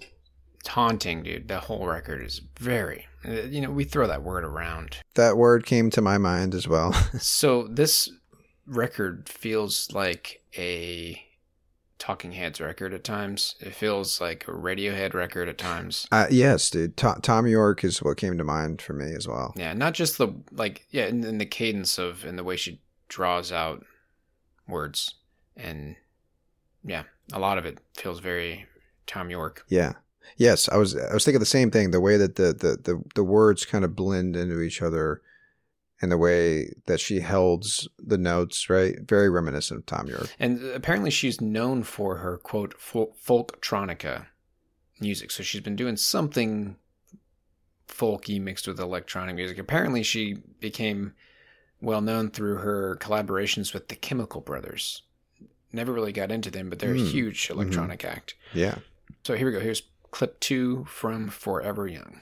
haunting, dude. The whole record is very, you know, we throw that word around. That word came to my mind as well. So this record feels like a Talking Heads record at times. It feels like a Radiohead record at times. uh, yes, dude. To- Thom Yorke is what came to mind for me as well. Yeah, not just the like yeah, in, in the cadence of and the way she draws out words and yeah, a lot of it feels very Thom Yorke. Yeah. Yes, I was I was thinking the same thing. The way that the the the, the words kind of blend into each other, and the way that she holds the notes, right? Very reminiscent of Thom Yorke. And apparently she's known for her quote fol- folktronica music. So she's been doing something folky mixed with electronic music. Apparently she became well known through her collaborations with the Chemical Brothers. Never really got into them, but they're a Hmm. huge electronic act. Yeah. So here we go. Here's clip two from Forever Young.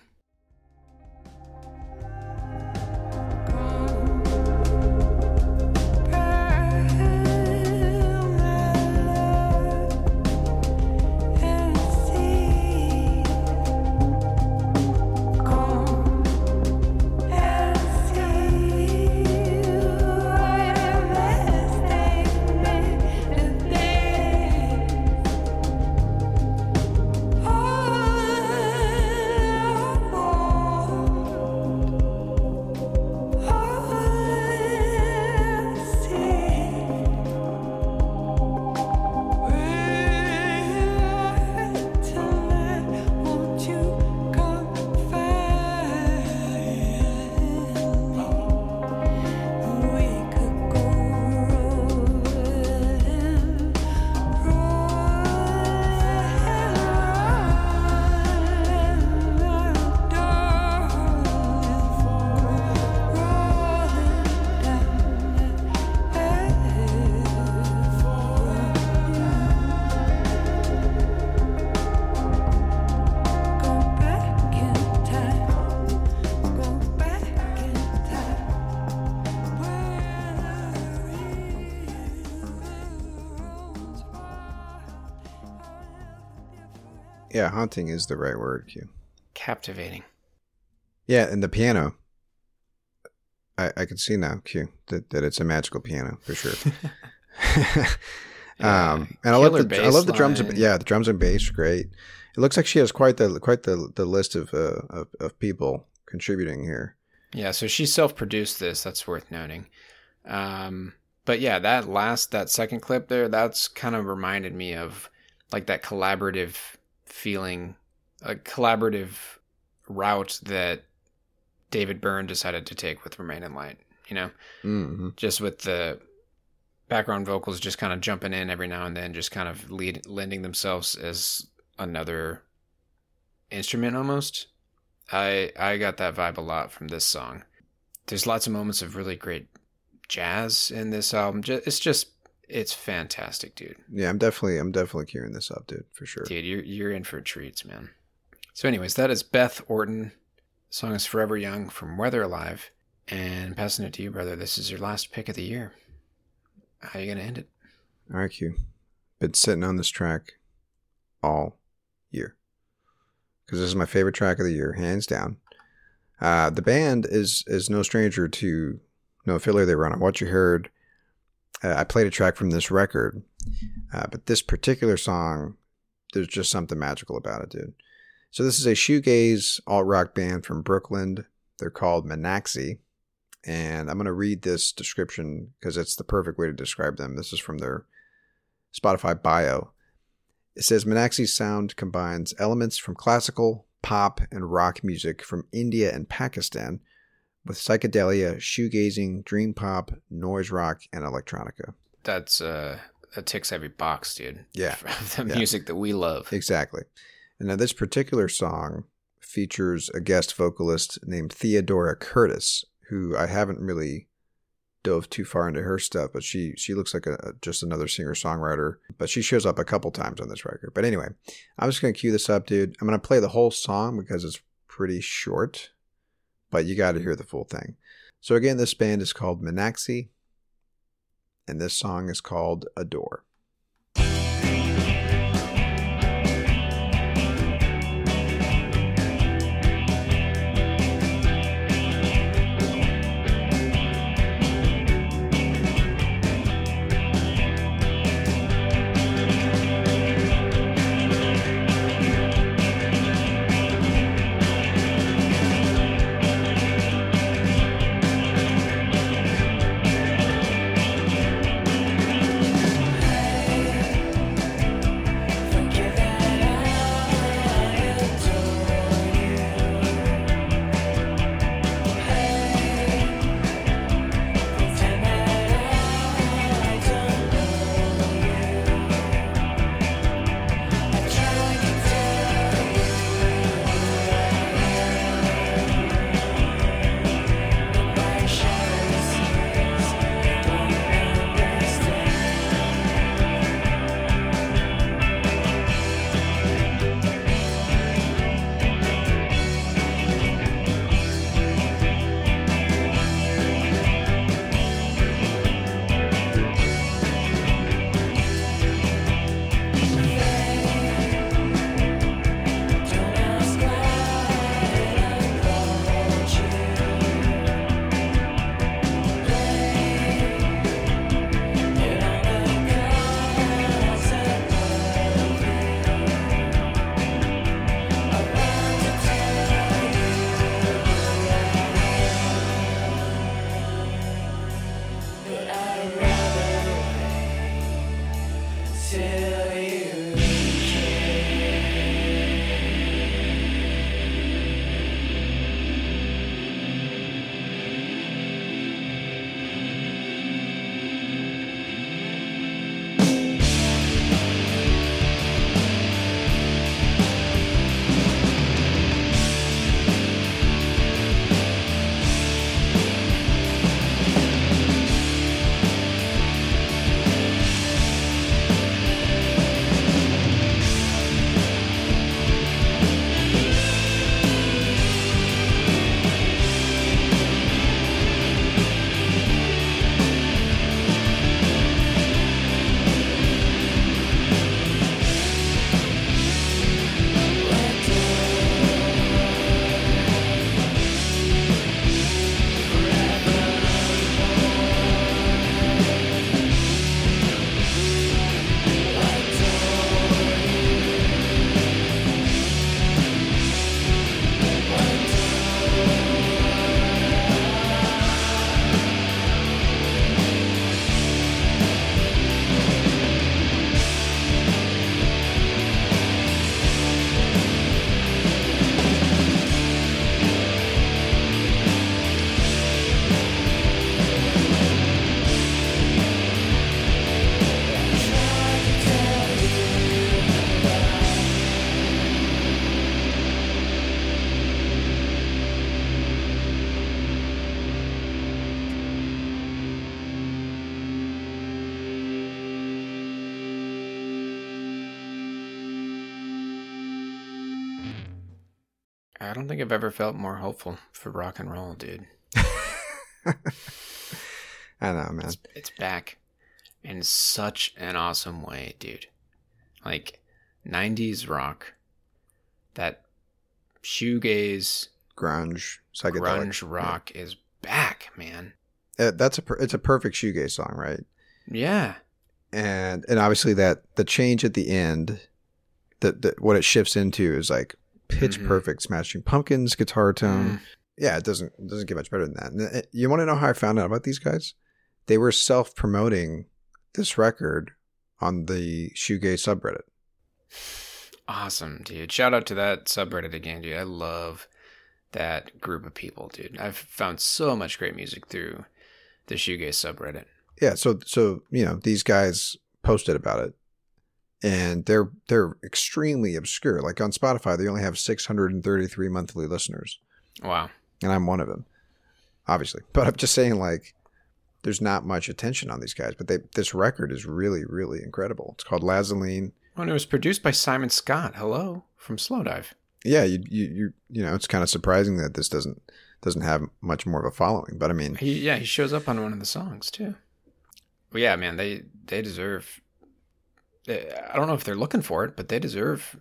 Yeah, haunting is the right word, Q. Captivating. Yeah, and the piano. I I can see now, Q, that, that it's a magical piano for sure. Yeah. um, and I love Killer the I love the drums. And, line. yeah, the drums and bass are great. It looks like she has quite the quite the the list of uh, of, of people contributing here. Yeah, so she self-produced this. That's worth noting. Um, but yeah, that last that second clip there, that's kind of reminded me of like that collaborative feeling, a collaborative route that David Byrne decided to take with Remain in Light. You know, hmm just with the background vocals just kind of jumping in every now and then, just kind of lead lending themselves as another instrument almost. I I got that vibe a lot from this song. There's lots of moments of really great jazz in this album. It's just it's fantastic, dude. Yeah, I'm definitely I'm definitely queuing this up, dude, for sure. Dude, you're you're in for treats, man. So, anyways, that is Beth Orton. The song is "Forever Young" from Weather Alive. And passing it to you, brother. This is your last pick of the year. How are you gonna end it? All right, Q. Been sitting on this track all year because this is my favorite track of the year, hands down. Uh, the band is is no stranger to no filler they run on. What you heard, uh, I played a track from this record, uh, but this particular song, there's just something magical about it, dude. So this is a shoegaze alt rock band from Brooklyn. They're called Minaxi, and I'm gonna read this description because it's the perfect way to describe them. This is from their Spotify bio. It says Minaxi's sound combines elements from classical, pop, and rock music from India and Pakistan with psychedelia, shoegazing, dream pop, noise rock, and electronica. That's uh that ticks every box, dude. Yeah. the Yeah. music that we love. Exactly. And now this particular song features a guest vocalist named Theodora Curtis, who I haven't really dove too far into her stuff, but she she looks like a just another singer songwriter. But she shows up a couple times on this record. But anyway, I'm just gonna cue this up, dude. I'm gonna play the whole song because it's pretty short, but you got to hear the full thing. So again, this band is called Minaxi, and this song is called Adore. Think I've ever felt more hopeful for rock and roll, dude. I know, man. It's, it's back in such an awesome way, dude. Like 90s rock, that shoegaze, Grunge, psychedelic. grunge rock is back, man. Uh, that's a per- it's a perfect shoegaze song, right? Yeah. and and obviously that the change at the end that that what it shifts into is like pitch Mhm. perfect smashing pumpkins guitar tone Mm. yeah it doesn't it doesn't get much better than that And, uh, you want to know how i found out about these guys they were self-promoting this record on the shoegaze subreddit Awesome, dude. Shout out to that subreddit again, dude. I love that group of people, dude. I've found so much great music through the shoegaze subreddit. yeah so so you know these guys posted about it and they're they're extremely obscure like on spotify they only have 633 monthly listeners Wow. and I'm one of them, obviously. But I'm just saying, like, there's not much attention on these guys, but they this record is really, really incredible. It's called Lazoline. Well, and it was produced by Simon Scott. Hello from Slowdive. Yeah, you you you, you know, it's kind of surprising that this doesn't doesn't have much more of a following, but I mean, He yeah, he shows up on one of the songs too. Well, yeah, man, they they deserve. They- I don't know if they're looking for it, but they deserve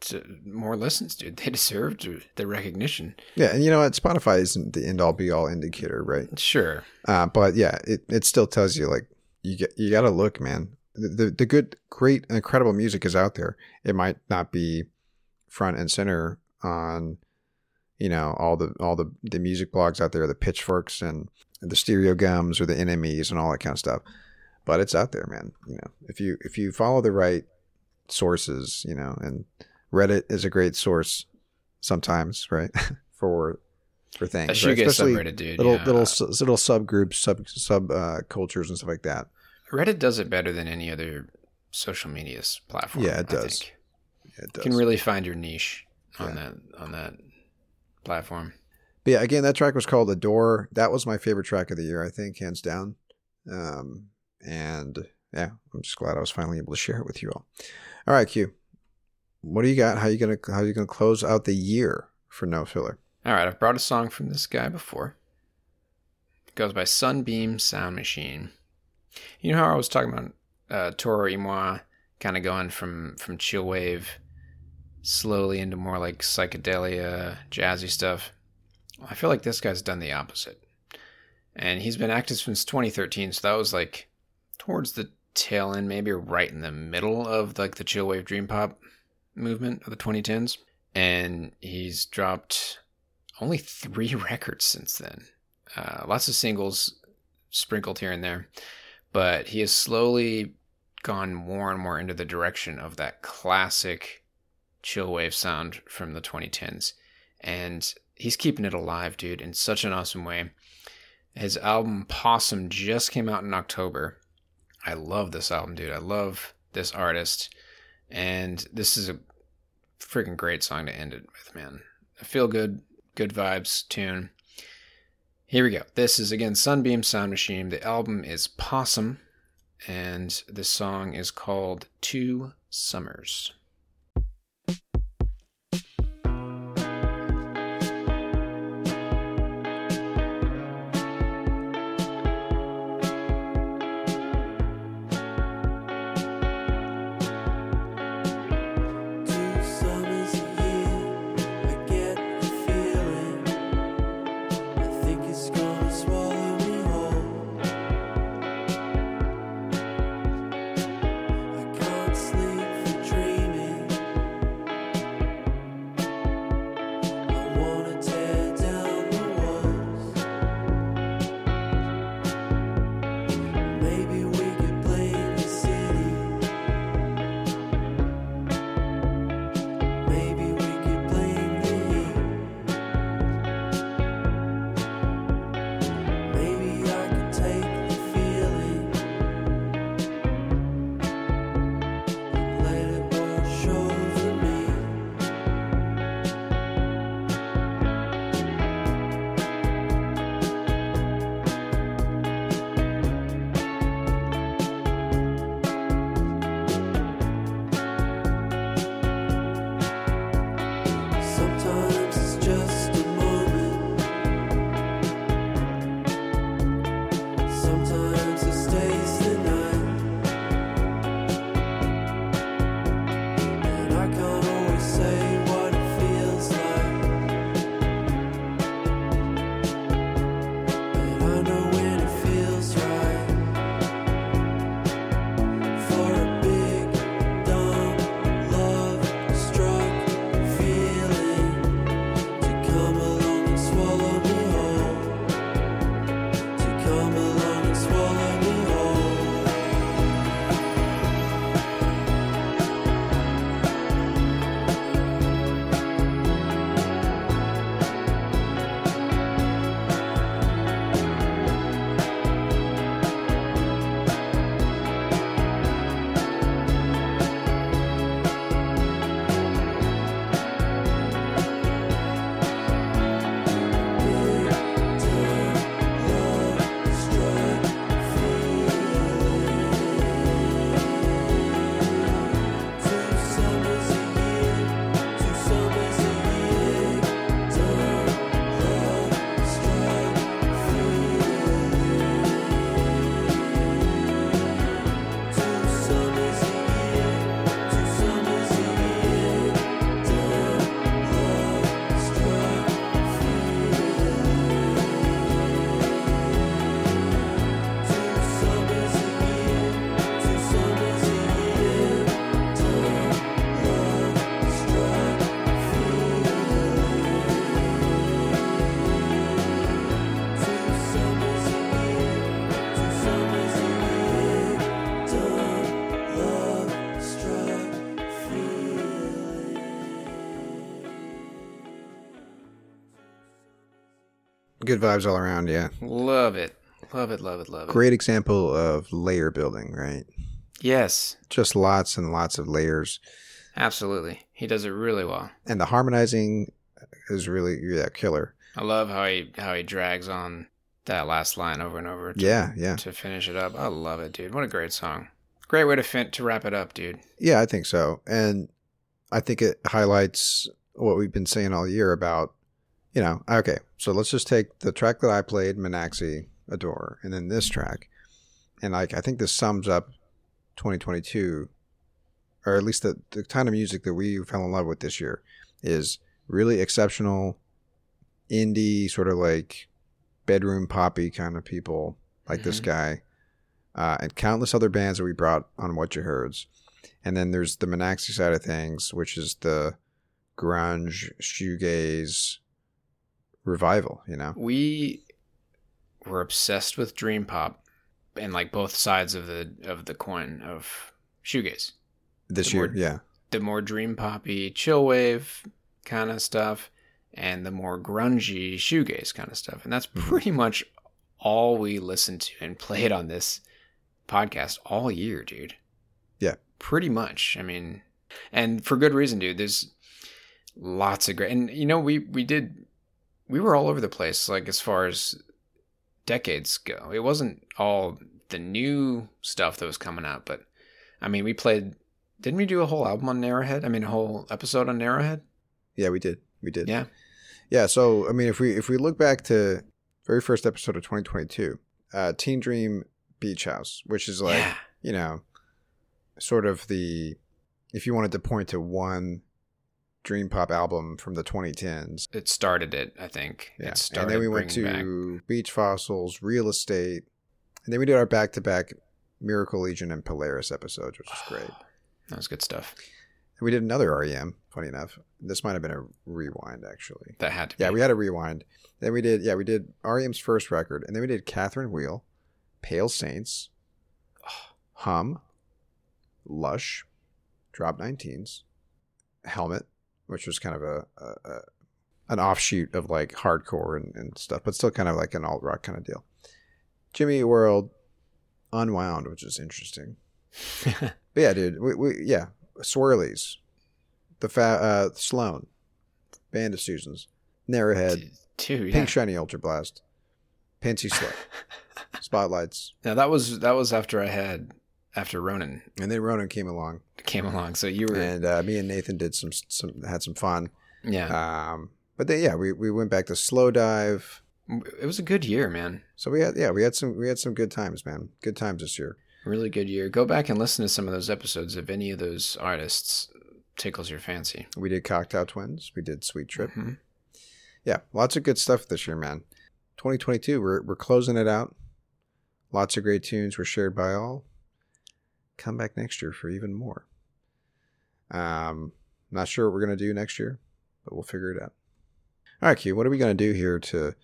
to, more listens, dude. They deserve to, the recognition. yeah, and you know what? Spotify isn't the end all be all indicator, right? Sure. Uh, but yeah, it, it still tells you like you get you got to look, man. The, the the good, great, incredible music is out there. It might not be front and center on you know all the all the the music blogs out there, the pitchforks and the Stereogums or the NMEs and all that kind of stuff. But it's out there, man. You know, if you if you follow the right sources, you know, and Reddit is a great source sometimes, right? for for things, That right? Especially subreddit, dude. little yeah. little little subgroups, sub sub uh, cultures and stuff like that. Reddit does it better than any other social media platform. Yeah, it does. think. It You can really find your niche on Yeah. that on that platform. but yeah, again, that track was called "Adore." That was my favorite track of the year, I think, hands down. Um, and yeah, I'm just glad I was finally able to share it with you all. All right, Q, what do you got? How you gonna how you gonna close out the year for No Filler? All right, I've brought a song from this guy before. It goes by Sunbeam Sound Machine. You know how I was talking about uh, Toro y Moi kind of going from from chill wave slowly into more like psychedelia, jazzy stuff. I feel like this guy's done the opposite, and he's been active since 2013. So that was like towards the tail end, maybe right in the middle of like the chill wave dream pop movement of the 2010s. And he's dropped only three records since then. Uh, lots of singles sprinkled here and there, but he has slowly gone more and more into the direction of that classic chill wave sound from the 2010s. And he's keeping it alive, dude, in such an awesome way. His album Possum just came out in October. I love this album, dude. I love this artist. And this is a freaking great song to end it with, man. A feel good, good vibes tune. Here we go. This is again Sunbeam Sound Machine. The album is Possum, and this song is called Two Summers. Good vibes all around, yeah. Love it. Love it, love it, love it. Great example of layer building, right? Yes, Just lots and lots of layers. absolutely. He does it really well. And the harmonizing is really yeah, killer. I love how he how he drags on that last line over and over to, Yeah, yeah. to finish it up. I love it, dude. What a great song. Great way to fin- to wrap it up, dude. Yeah, I think so. And I think it highlights what we've been saying all year about, you know, okay, so let's just take the track that I played, Minaxi, Adore, and then this track. And like I think this sums up 2022, or at least the, the kind of music that we fell in love with this year is really exceptional indie, sort of like bedroom poppy kind of people like this Mhm. guy. Uh, and countless other bands that we brought on What You Heards. And then there's the Minaxi side of things, which is the grunge, shoegaze revival, you know? We were obsessed with dream pop and like both sides of the of the coin of shoegaze. this The year. more- Yeah, The more dream poppy, chill wave kind of stuff, and the more grungy shoegaze kind of stuff. And that's Mm-hmm. pretty much all we listened to and played on this podcast all year, dude. Yeah. Pretty much. I mean, and for good reason, dude. There's lots of great, and you know, we we did, we were all over the place, like as far as decades go. It wasn't all the new stuff that was coming out, but I mean, we played. Didn't we do a whole album on Narrowhead? I mean, a whole episode on Narrowhead. yeah, we did, we did. Yeah. yeah. So I mean, if we if we look back to very first episode of 2022, uh, Teen Dream Beach House, which is like yeah. you know, sort of the if you wanted to point to one dream pop album from the 2010s. It started it, I think. Yeah, It started and then we went to back- Beach Fossils, Real Estate, and then we did our back to back Miracle Legion and Polaris episodes, which was great. That was good stuff. And we did another REM. Funny enough, this might have been a rewind actually. That had to be. Yeah, we had a rewind. Then we did yeah we did REM's first record, and then we did Catherine Wheel, Pale Saints, Hum, Lush, Drop 19s, Helmet, which was kind of a, a, a an offshoot of like hardcore and, and stuff, but still kind of like an alt rock kind of deal. Jimmy World, Unwound, which is interesting. But yeah, dude, we, we yeah, Swirlies, the fa- uh, Sloan, Band of Susans, Narrowhead, Dude, yeah. Pink Shiny Ultra Blast, Pencey Sloe, Spotlights, Now that was that was after I had after Ronan and then Ronan came along, came along. So you were and uh, me and Nathan did some some had some fun. yeah. Um, but then yeah, we, we went back to Slowdive. it was a good year, man. So we had yeah we had some we had some good times, man. Good times this year. Really good year. Go back and listen to some of those episodes if any of those artists tickles your fancy. We did Cocteau Twins. We did Sweet Trip. Mhm. Yeah, lots of good stuff this year, man. 2022, we're we're closing it out. Lots of great tunes were shared by all. Come back next year for even more. Um, not sure what we're gonna do next year, but we'll figure it out. All right, Q, what are we gonna do here to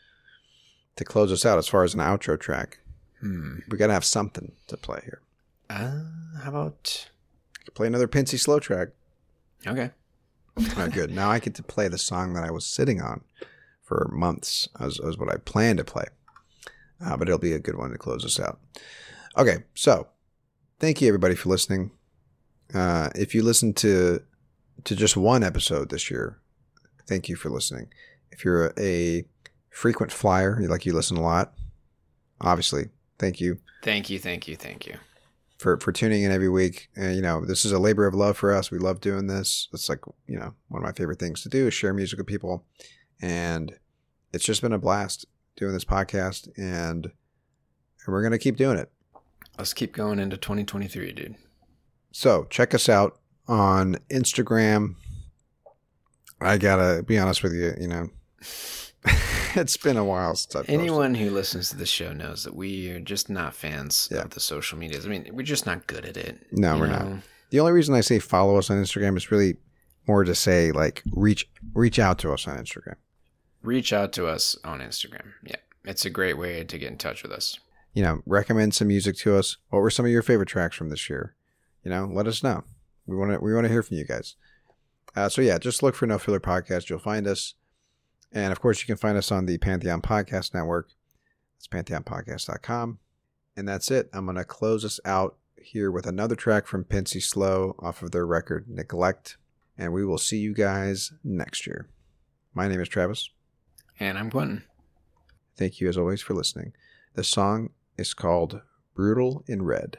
to close us out as far as an outro track? Hmm. We gotta have something to play here. Uh, how about Play another Pencey Sloe track. okay? Oh, good. Now I get to play the song that I was sitting on for months, as, as what I planned to play. Uh, but it'll be a good one to close us out. Okay, so thank you everybody for listening. Uh, if you listened to to just one episode this year, thank you for listening. If you're a, a frequent flyer, like you listen a lot, obviously, thank you Thank you, thank you, thank you. for for tuning in every week. And you know, this is a labor of love for us. We love doing this. It's like you know, one of my favorite things to do is share music with people, and it's just been a blast doing this podcast, and and we're gonna keep doing it. Let's keep going into 2023, dude. So check us out on Instagram. I gotta be honest with you, you know, it's been a while since I posted. Anyone who listens to the show knows that we are just not fans Yeah. of the social medias. I mean, we're just not good at it. No, we're know? not. The only reason I say follow us on Instagram is really more to say like reach reach out to us on Instagram. Reach out to us on Instagram. Yeah, it's a great way to get in touch with us. You know, recommend some music to us. What were some of your favorite tracks from this year? You know, let us know. We want to we want to hear from you guys. Uh, so yeah, just look for No Filler Podcast. You'll find us, and of course, you can find us on the Pantheon Podcast Network. It's pantheonpodcast.com, and that's it. I'm gonna close us out here with another track from Pencey Sloe off of their record Neglect, and we will see you guys next year. My name is Travis. And I'm Quentin. Thank you as always for listening. The song is called Brutal in Red.